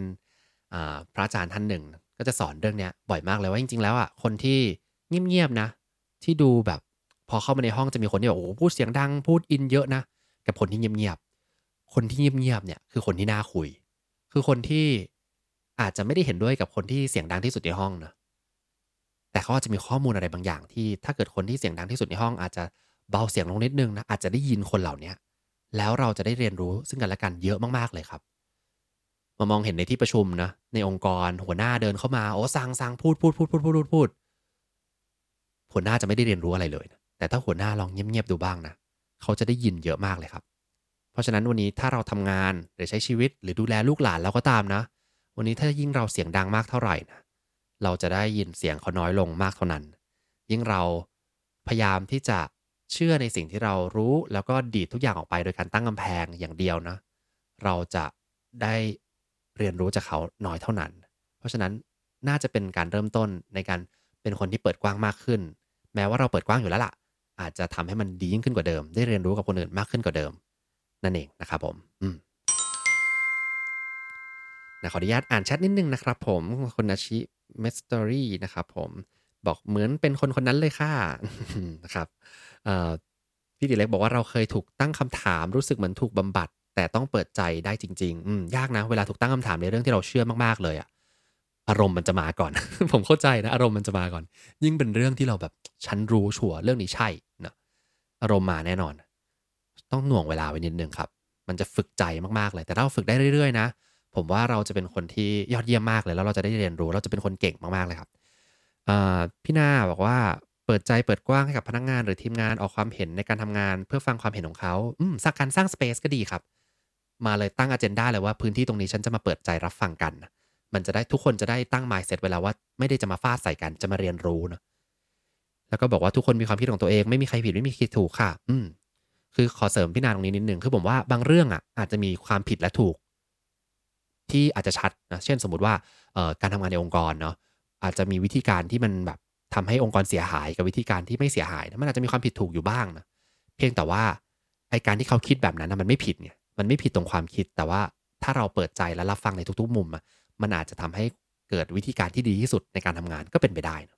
Speaker 2: พระอาจารย์ท่านหนึ่ง ก็จะสอนเรื่องนี้บ่อยมากเลยว่าจริง ๆ แล้วอะคนที่เงียบๆนะ ที่ดูแบบพอเข้ามาในห้องจะมีคนที่แบบโอ้พูดเสียงดังพูดอินเยอะนะกับคนที่เงียบๆคนที่เงียบๆเนี่ยคือคนที่น่าคุย คือคนที่อาจจะไม่ได้เห็นด้วยกับคนที่เสียงดังที่สุดในห้องนะแต่เขาอาจจะมีข้อมูลอะไรบางอย่างที่ถ้าเกิดคนที่เสียงดังที่สุดในห้องอาจจะเบาเสียงลงนิดนึงนะอาจจะได้ยินคนเหล่านี้ แล้วเราจะได้เรียนรู้ซึ่งกันและกันเยอะมากๆเลยครับมามองเห็นในที่ประชุมนะในองค์กรหัวหน้าเดินเข้ามาโอ้สั่งสั่งพูดพูดพูดพูดพูดพูดพูดหัวหน้าจะไม่ได้เรียนรู้อะไรเลยนะแต่ถ้าหัวหน้าลองเงียบๆดูบ้างนะเขาจะได้ยินเยอะมากเลยครับ เพราะฉะนั้นวันนี้ถ้าเราทำงานหรือใช้ชีวิตหรือดูแลลูกหลานเราก็ตามนะ วันนี้ถ้ายิ่งเราเสียงดังมากเท่าไหร่นะเราจะได้ยินเสียงเขาน้อยลงมากเท่านั้น ยิ่งเราพยายามที่จะ เชื่อในสิ่งที่เรารู้แล้วก็ดีดทุกอย่างออกไปโดยการตั้งกำแพงอย่างเดียวนะ เราจะได้เรียนรู้จากเขาน้อยเท่านั้น เพราะฉะนั้นน่าจะเป็นการเริ่มต้นในการเป็นคนที่เปิดกว้างมากขึ้น แม้ว่าเราเปิดกว้างอยู่แล้วล่ะ อาจจะทำให้มันดียิ่งขึ้นกว่าเดิม ได้เรียนรู้กับคนอื่นมากขึ้นกว่าเดิม นั่นเองนะครับผม อืมนะขออนุญาตอ่านแชทนิดนึงนะครับผมคุณนาชิเมสตอรี่นะครับผมบอกเหมือนเป็นคนคนนั้นเลยค่ะนะครับ พี่ดิเล็กบอกว่าเราเคยถูกตั้งคำถามรู้สึกเหมือนถูกบำบัด แต่ต้องเปิดใจได้จริงๆอืมยากนะ เวลาถูกตั้งคำถามในเรื่องที่เราเชื่อมากๆเลยอะ่ะอารมณ์มันจะมาก่อน ผมเข้าใจนะอารมณ์มันจะมาก่อน ยิ่งเป็นเรื่องที่เราแบบฉันรู้ชัวร์เรื่องนี้ใช่นะอารมณ์มาแน่นอน ต้องหน่วงเวลาไว้นิดนึงครับ มันจะฝึกใจมากๆเลย แต่ถ้าเราฝึกได้เรื่อยๆนะผมว่าเราจะเป็นคนที่ยอดเยี่ยมมากเลยแล้วเราจะได้เรียนรู้ เราจะเป็นคนเก่งมากๆเลยครับพี่นาบอกว่า เปิดใจเปิดกว้างให้กับพนักงงานหรือทีมงานออกความเห็นในการทำงาน เพื่อฟังความเห็นของเขาอืมสักการสร้างสเปซก็ดีครับ มาเลยตั้งอเจนดาเลยว่าพื้นที่ตรงนี้ฉันจะมาเปิดใจรับฟังกัน มันจะได้ทุกคนจะได้ตั้งมายเซตเวลาว่าไม่ได้จะมาฟาดใส่กันจะมาเรียนรู้นะแล้วก็บอกว่าทุกคนมีความคิดของตัวเองไม่มีใครผิดไม่มีใคิดถูกค่ะ อืมคือขอเสริมพี่นาตรงนี้นิดนึงคือผมว่าบางเรื่องอะอาจจะมีความผิดและถูก ที่อาจจะชัดนะเช่นสมมติว่าการทำงานในองค์กรเนาะอาจจะมีวิธีการที่มันแบบ ทำให้องค์กรเสียหายกับวิธีการที่ไม่เสียหายนะมันอาจจะมีความผิดถูกอยู่บ้างนะเพียงแต่ว่าไอการที่เขาคิดแบบนั้นนะมันไม่ผิดเนี่ยมันไม่ผิดตรงความคิด แต่ว่าถ้าเราเปิดใจและรับฟังในทุกๆ มุมอะมันอาจจะทำให้เกิดวิธีการที่ดีที่สุดในการทำงานก็เป็นไปได้นะ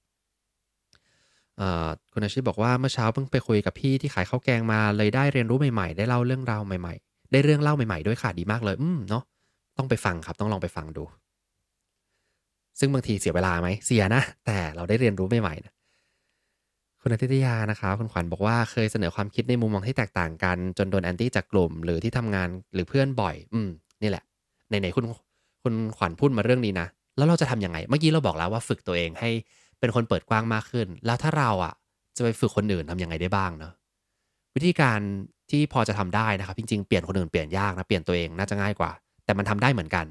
Speaker 2: คุณอาชีพบอกว่าเมื่อเช้าเพิ่งไปคุยกับพี่ที่ขายข้าวแกงมาเลยได้เรียนรู้ใหม่ๆ ได้เล่าเรื่องราวใหม่ๆ ได้เรื่องเล่าใหม่ๆด้วยค่ะดีมากเลย อืมเนาะต้องไปฟังครับต้องลองไปฟังดู ซึ่งบางทีเสียเวลาไหมเสียนะ แต่เราได้เรียนรู้ใหม่ๆนะคุณอาทิตยานะครับคุณขวัญบอกว่าเคยเสนอความคิดในมุมมองที่แตกต่างกัน จนโดนแอนตี้จากกลุ่ม หรือที่ทำงานหรือเพื่อนบ่อย อืมนี่แหละไหนๆคุณคุณขวัญพูดมาเรื่องนี้นะแล้วเราจะทํำยังไง เมื่อกี้เราบอกแล้วว่าฝึกตัวเองให้เป็นคนเปิดกว้างมากขึ้น แล้วถ้าเราอะ จะไปฝึกคนอื่นทํำยังไงได้บ้างเนาะวิธีการที่พอจะทำได้นะครับจริงๆเปลี่ยนคนอื่นเปลี่ยนยากนะเปลี่ยนตัวเองน่าจะง่ายกว่า แต่มันทำได้เหมือนกัน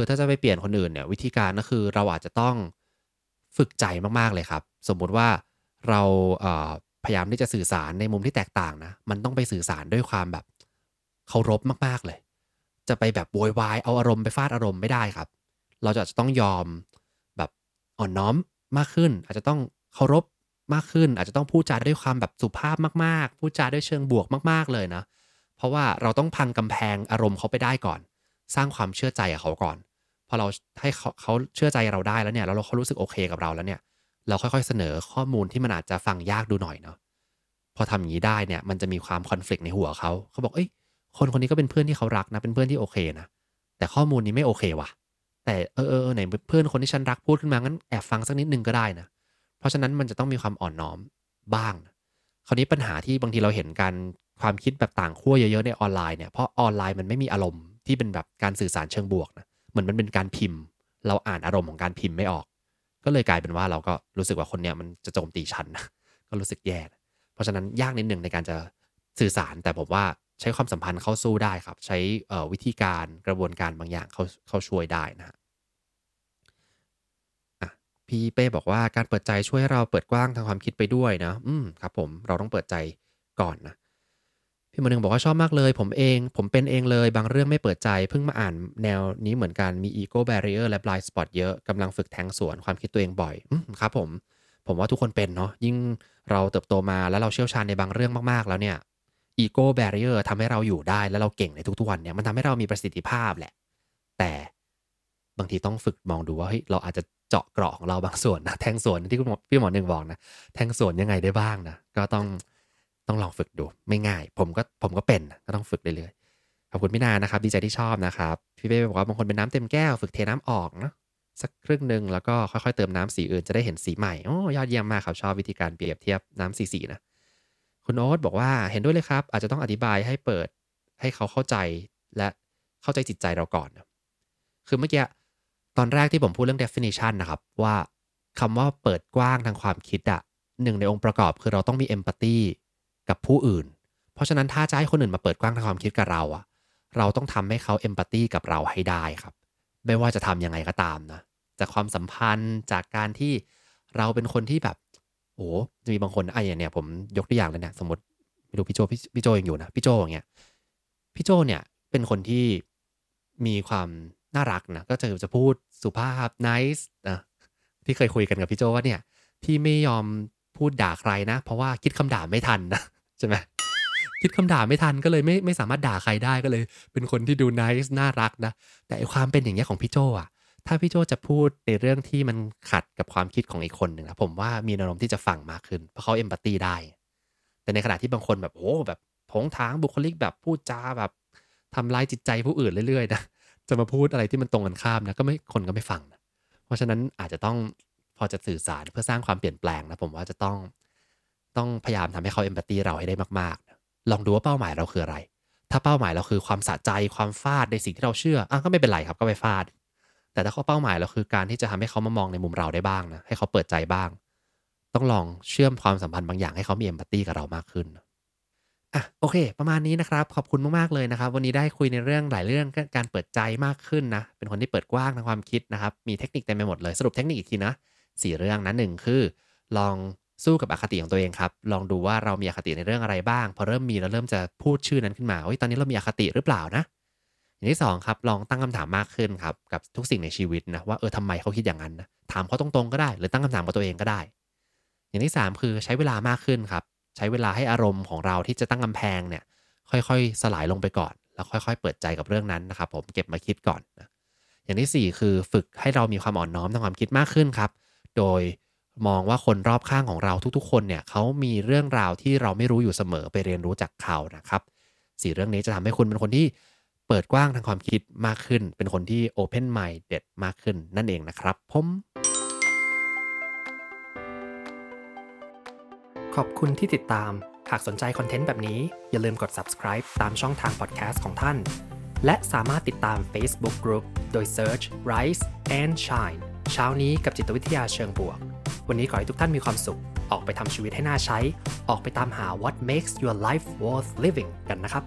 Speaker 2: คือถ้าจะไปเปลี่ยนคนอื่นเนี่ยวิธีการก็คือเราอาจจะต้องฝึกใจมากๆเลยครับ สมมุติว่าเราพยายามที่จะสื่อสารในมุมที่แตกต่างนะมันต้องไปสื่อสารด้วยความแบบเคารพมากๆเลย จะไปแบบโวยวายเอาอารมณ์ไปฟาดอารมณ์ไม่ได้ครับ เราจะต้องยอมแบบอ่อนน้อมมากขึ้น อาจจะต้องเคารพมากขึ้น อาจจะต้องพูดจาด้วยความแบบสุภาพมากๆ พูดจาด้วยเชิงบวกมากๆเลยนะ เพราะว่าเราต้องพังกำแพงอารมณ์เขาไปได้ก่อน สร้างความเชื่อใจกับเขาก่อน พอเราให้เขาเขาเชื่อใจเราได้แล้วเนี่ยแล้วเราเขารู้สึกโอเคกับเราแล้วเนี่ย เราค่อยๆเสนอข้อมูลที่มันอาจจะฟังยากดูหน่อยเนาะพอทำอย่างนี้ได้เนี่ยมันจะมีความคอน FLICT ในหัวเขาเขาบอกเอ้ยคนคนนี้ก็เป็นเพื่อนที่เขารักนะเป็นเพื่อนที่โอเคนะแต่ข้อมูลนี้ไม่โอเคว่ะ แต่เออเออไหนเพื่อนคนที่ฉันรักพูดขึ้นมางั้นแอบฟังสักนิดนึงก็ได้นะเพราะฉะนั้นมันจะต้องมีความอ่อนน้อมบ้าง คราวนี้ปัญหาที่บางทีเราเห็นการความคิดแบบต่างขั้วเยอะๆในออนไลน์เนี่ยเพราะออนไลน์มันไม่มีอารมณ์ที่เป็นแบบการสื่อสารเชิงบวกนะ มือนมันเป็นการพิมพ์ เราอ่านอารมณ์ของการพิมพ์ไม่ออก ก็เลยกลายเป็นว่าเราก็รู้สึกว่าคนเนี้ยมันจะโจมตีฉันก็รู้สึกแย่เพราะฉะนั้นยากนิดหนึ่งในการจะสื่อสารแต่ผมว่าใช้ความสัมพันธ์เข้าสู้ได้ครับ ใช้วิธีการกระบวนการบางอย่างเขาเขาช่วยได้นะฮะพี่เป้บอกว่าการเปิดใจช่วยให้เราเปิดกว้างทางความคิดไปด้วยนะ อืมครับผมเราต้องเปิดใจก่อนนะ พี่หมาหนึ่งบอกว่าชอบมากเลย ผมเอง ผมเป็นเองเลย บางเรื่องไม่เปิดใจ เพิ่งมาอ่านแนวนี้เหมือนกัน มีอีโก้แบร r เออร์และบลายสปอตเยอะกำลังฝึกแทงสวนความคิดตัวเองบ่อยอครับผม ผมว่าทุกคนเป็นเนาะยิ่งเราเติบโตมาแล้วเราเชี่ยวชาญในบางเรื่องมากๆ แล้วเนี่ยอีโก้แบร r เออร์ทำให้เราอยู่ได้แล้วเราเก่งในทุกๆวันเนี่ยมันทำให้เรามีประสิทธิภาพแหละ แต่บางทีต้องฝึกมองดูว่าเฮ้ยเราอาจจะเจาะเกราะของเราบางส่วนนะแทงสวนที่คุณพี่หมอหนึ่งบอกนะแทงสวนยังไงได้บ้างนะก็ต้อง ต้องลองฝึกดูไม่ง่าย ผมก็ผมก็เป็นก็ต้องฝึกเรื่อยๆขอบคุณพี่นานะครับ ดีใจที่ชอบนะครับ พี่เป้บอกว่าบางคนเป็นน้ำเต็มแก้วฝึกเทน้ำออกนะสักครึ่งหนึ่งแล้วก็ค่อยๆเติมน้ำสีอื่นจะได้เห็นสีใหม่โอ้ยอดเยี่ยมมากครับชอบวิธีการเปรียบเทียบน้ำสีสีนะคุณโอ๊ตบอกว่าเห็นด้วยเลยครับ อาจจะต้องอธิบายให้เปิดให้เขาเข้าใจและเข้าใจจิตใจเราก่อนคือเมื่อกี้ตอนแรกที่ผมพูดเรื่อง definition นะครับ ว่าคำว่าเปิดกว้างทางความคิดอะหนึ่งในองค์ประกอบคือเราต้องมี empathy กับผู้อื่น เพราะฉะนั้นถ้าจะให้คนอื่นมาเปิดกว้างทางความคิดกับเราอะเราต้องทำให้เขาเอมพัตตีกับเราให้ได้ครับ ไม่ว่าจะทํำยังไงก็ตามนะจากความสัมพันธ์จากการที่เราเป็นคนที่แบบโอ้จะมีบางคนไอ้เนี่ยผมยกตัวอย่างเลยเนี่ยสมมติไม่รู้พี่โจพี่พี่โจยังอยู่นะพี่โจอย่างเงี้ยพี่โจเนี่ยเป็นคนที่มีความน่ารักนะก็จะจะพูดสุภาพ nice นะที่เคยคุยกันกับพี่โจว่าเนี่ยที่ไม่ยอมพูดด่าใครนะ เพราะว่าคิดคำด่าไม่ทันนะ ใช่ไหมคิดคำด่าไม่ทันก็เลยไม่ไม่สามารถด่าใครได้ก็เลย เป็นคนที่ดูน i c e น่ารักนะ แต่ความเป็นอย่างเงี้ยของพี่โจอะ ถ้าพี่โจจะพูดในเรื่องที่มันขัดกับความคิดของอีกคนหนึ่งนะผมว่ามีอารมที่จะฟังมากขึ้น เพราะเขาเอมพัตตีได้ แต่ในขณะที่บางคนแบบโอ้แบบผงทางบุคลิกแบบพูดจาแบบทำลายจิตใจผู้อื่นเรื่อยๆนะจะมาพูดอะไรที่มันตรงกันข้ามนะก็ไม่คนก็ไม่ฟังนะเพราะฉะนั้นอาจจะต้องพอจะสื่อสารเพื่อสร้างความเปลี่ยนแปลงนะผมว่าจะต้อง ต้องพยายามทำให้เขาเอมพัตตีเราให้ได้มากๆ ลองดูว่าเป้าหมายเราคืออะไร ถ้าเป้าหมายเราคือความสะใจความฟาดในสิ่งที่เราเชื่ออะก็ไม่เป็นไรครับก็ไปฟาด แต่ถ้าเขาเป้าหมายเราคือการที่จะทำให้เขามามองในมุมเราได้บ้างนะให้เขาเปิดใจบ้าง ต้องลองเชื่อมความสัมพันธ์บางอย่างให้เขามีเอมพัตตีกับเรามากขึ้นอะโอเค ประมาณนี้นะครับ ขอบคุณมากๆเลยนะครับ วันนี้ได้คุยในเรื่องหลายเรื่องการเปิดใจมากขึ้นนะ เป็นคนที่เปิดกว้างทางความคิดนะครับ มีเทคนิคเต็มไปหมดเลย สรุปเทคนิคอีกทีนะสี่เรื่องนะหนึ่งคือ ลอง สู้กับอคติของตัวเองครับ ลองดูว่าเรามีอคติในเรื่องอะไรบ้าง พอเริ่มมีแล้วเริ่มจะพูดชื่อนั้นขึ้นมาว่าตอนนี้เรามีอคติหรือเปล่านะ อย่างที่สองครับลองตั้งคำถามมากขึ้นครับกับทุกสิ่งในชีวิตนะว่าเออทำไมเขาคิดอย่างนั้นนะถามเขาตรงๆก็ได้ หรือตั้งคำถามกับตัวเองก็ได้ อย่างที่ 3 คือใช้เวลามากขึ้นครับใช้เวลาให้อารมณ์ของเราที่จะตั้งกำแพงเนี่ยค่อยๆ สลายลงไปก่อน แล้วค่อยๆ เปิดใจกับเรื่องนั้นนะครับผมเก็บมาคิดก่อนนะอย่างที่ 4 คือฝึกให้เรามีความอ่อนน้อมทางความคิดมากขึ้นครับ โดย มองว่าคนรอบข้างของเราทุกๆ คนเนี่ยเขามีเรื่องราวที่เราไม่รู้อยู่เสมอไปเรียนรู้จากเขานะครับสี่เรื่องนี้จะทำให้คุณเป็นคนที่เปิดกว้างทางความคิดมากขึ้น เป็นคนที่ open minded มากขึ้นนั่นเองนะครับผม
Speaker 1: ขอบคุณที่ติดตาม หากสนใจคอนเทนต์แบบนี้ อย่าลืมกด subscribe ตามช่องทาง podcast ของท่าน และสามารถติดตาม Facebook Group โดย search Rise and Shine เช้านี้กับจิตวิทยาเชิงบวก วันนี้ขอให้ทุกท่านมีความสุข ออกไปทำชีวิตให้น่าใช้ ออกไปตามหา what makes your life worth living กันนะครับ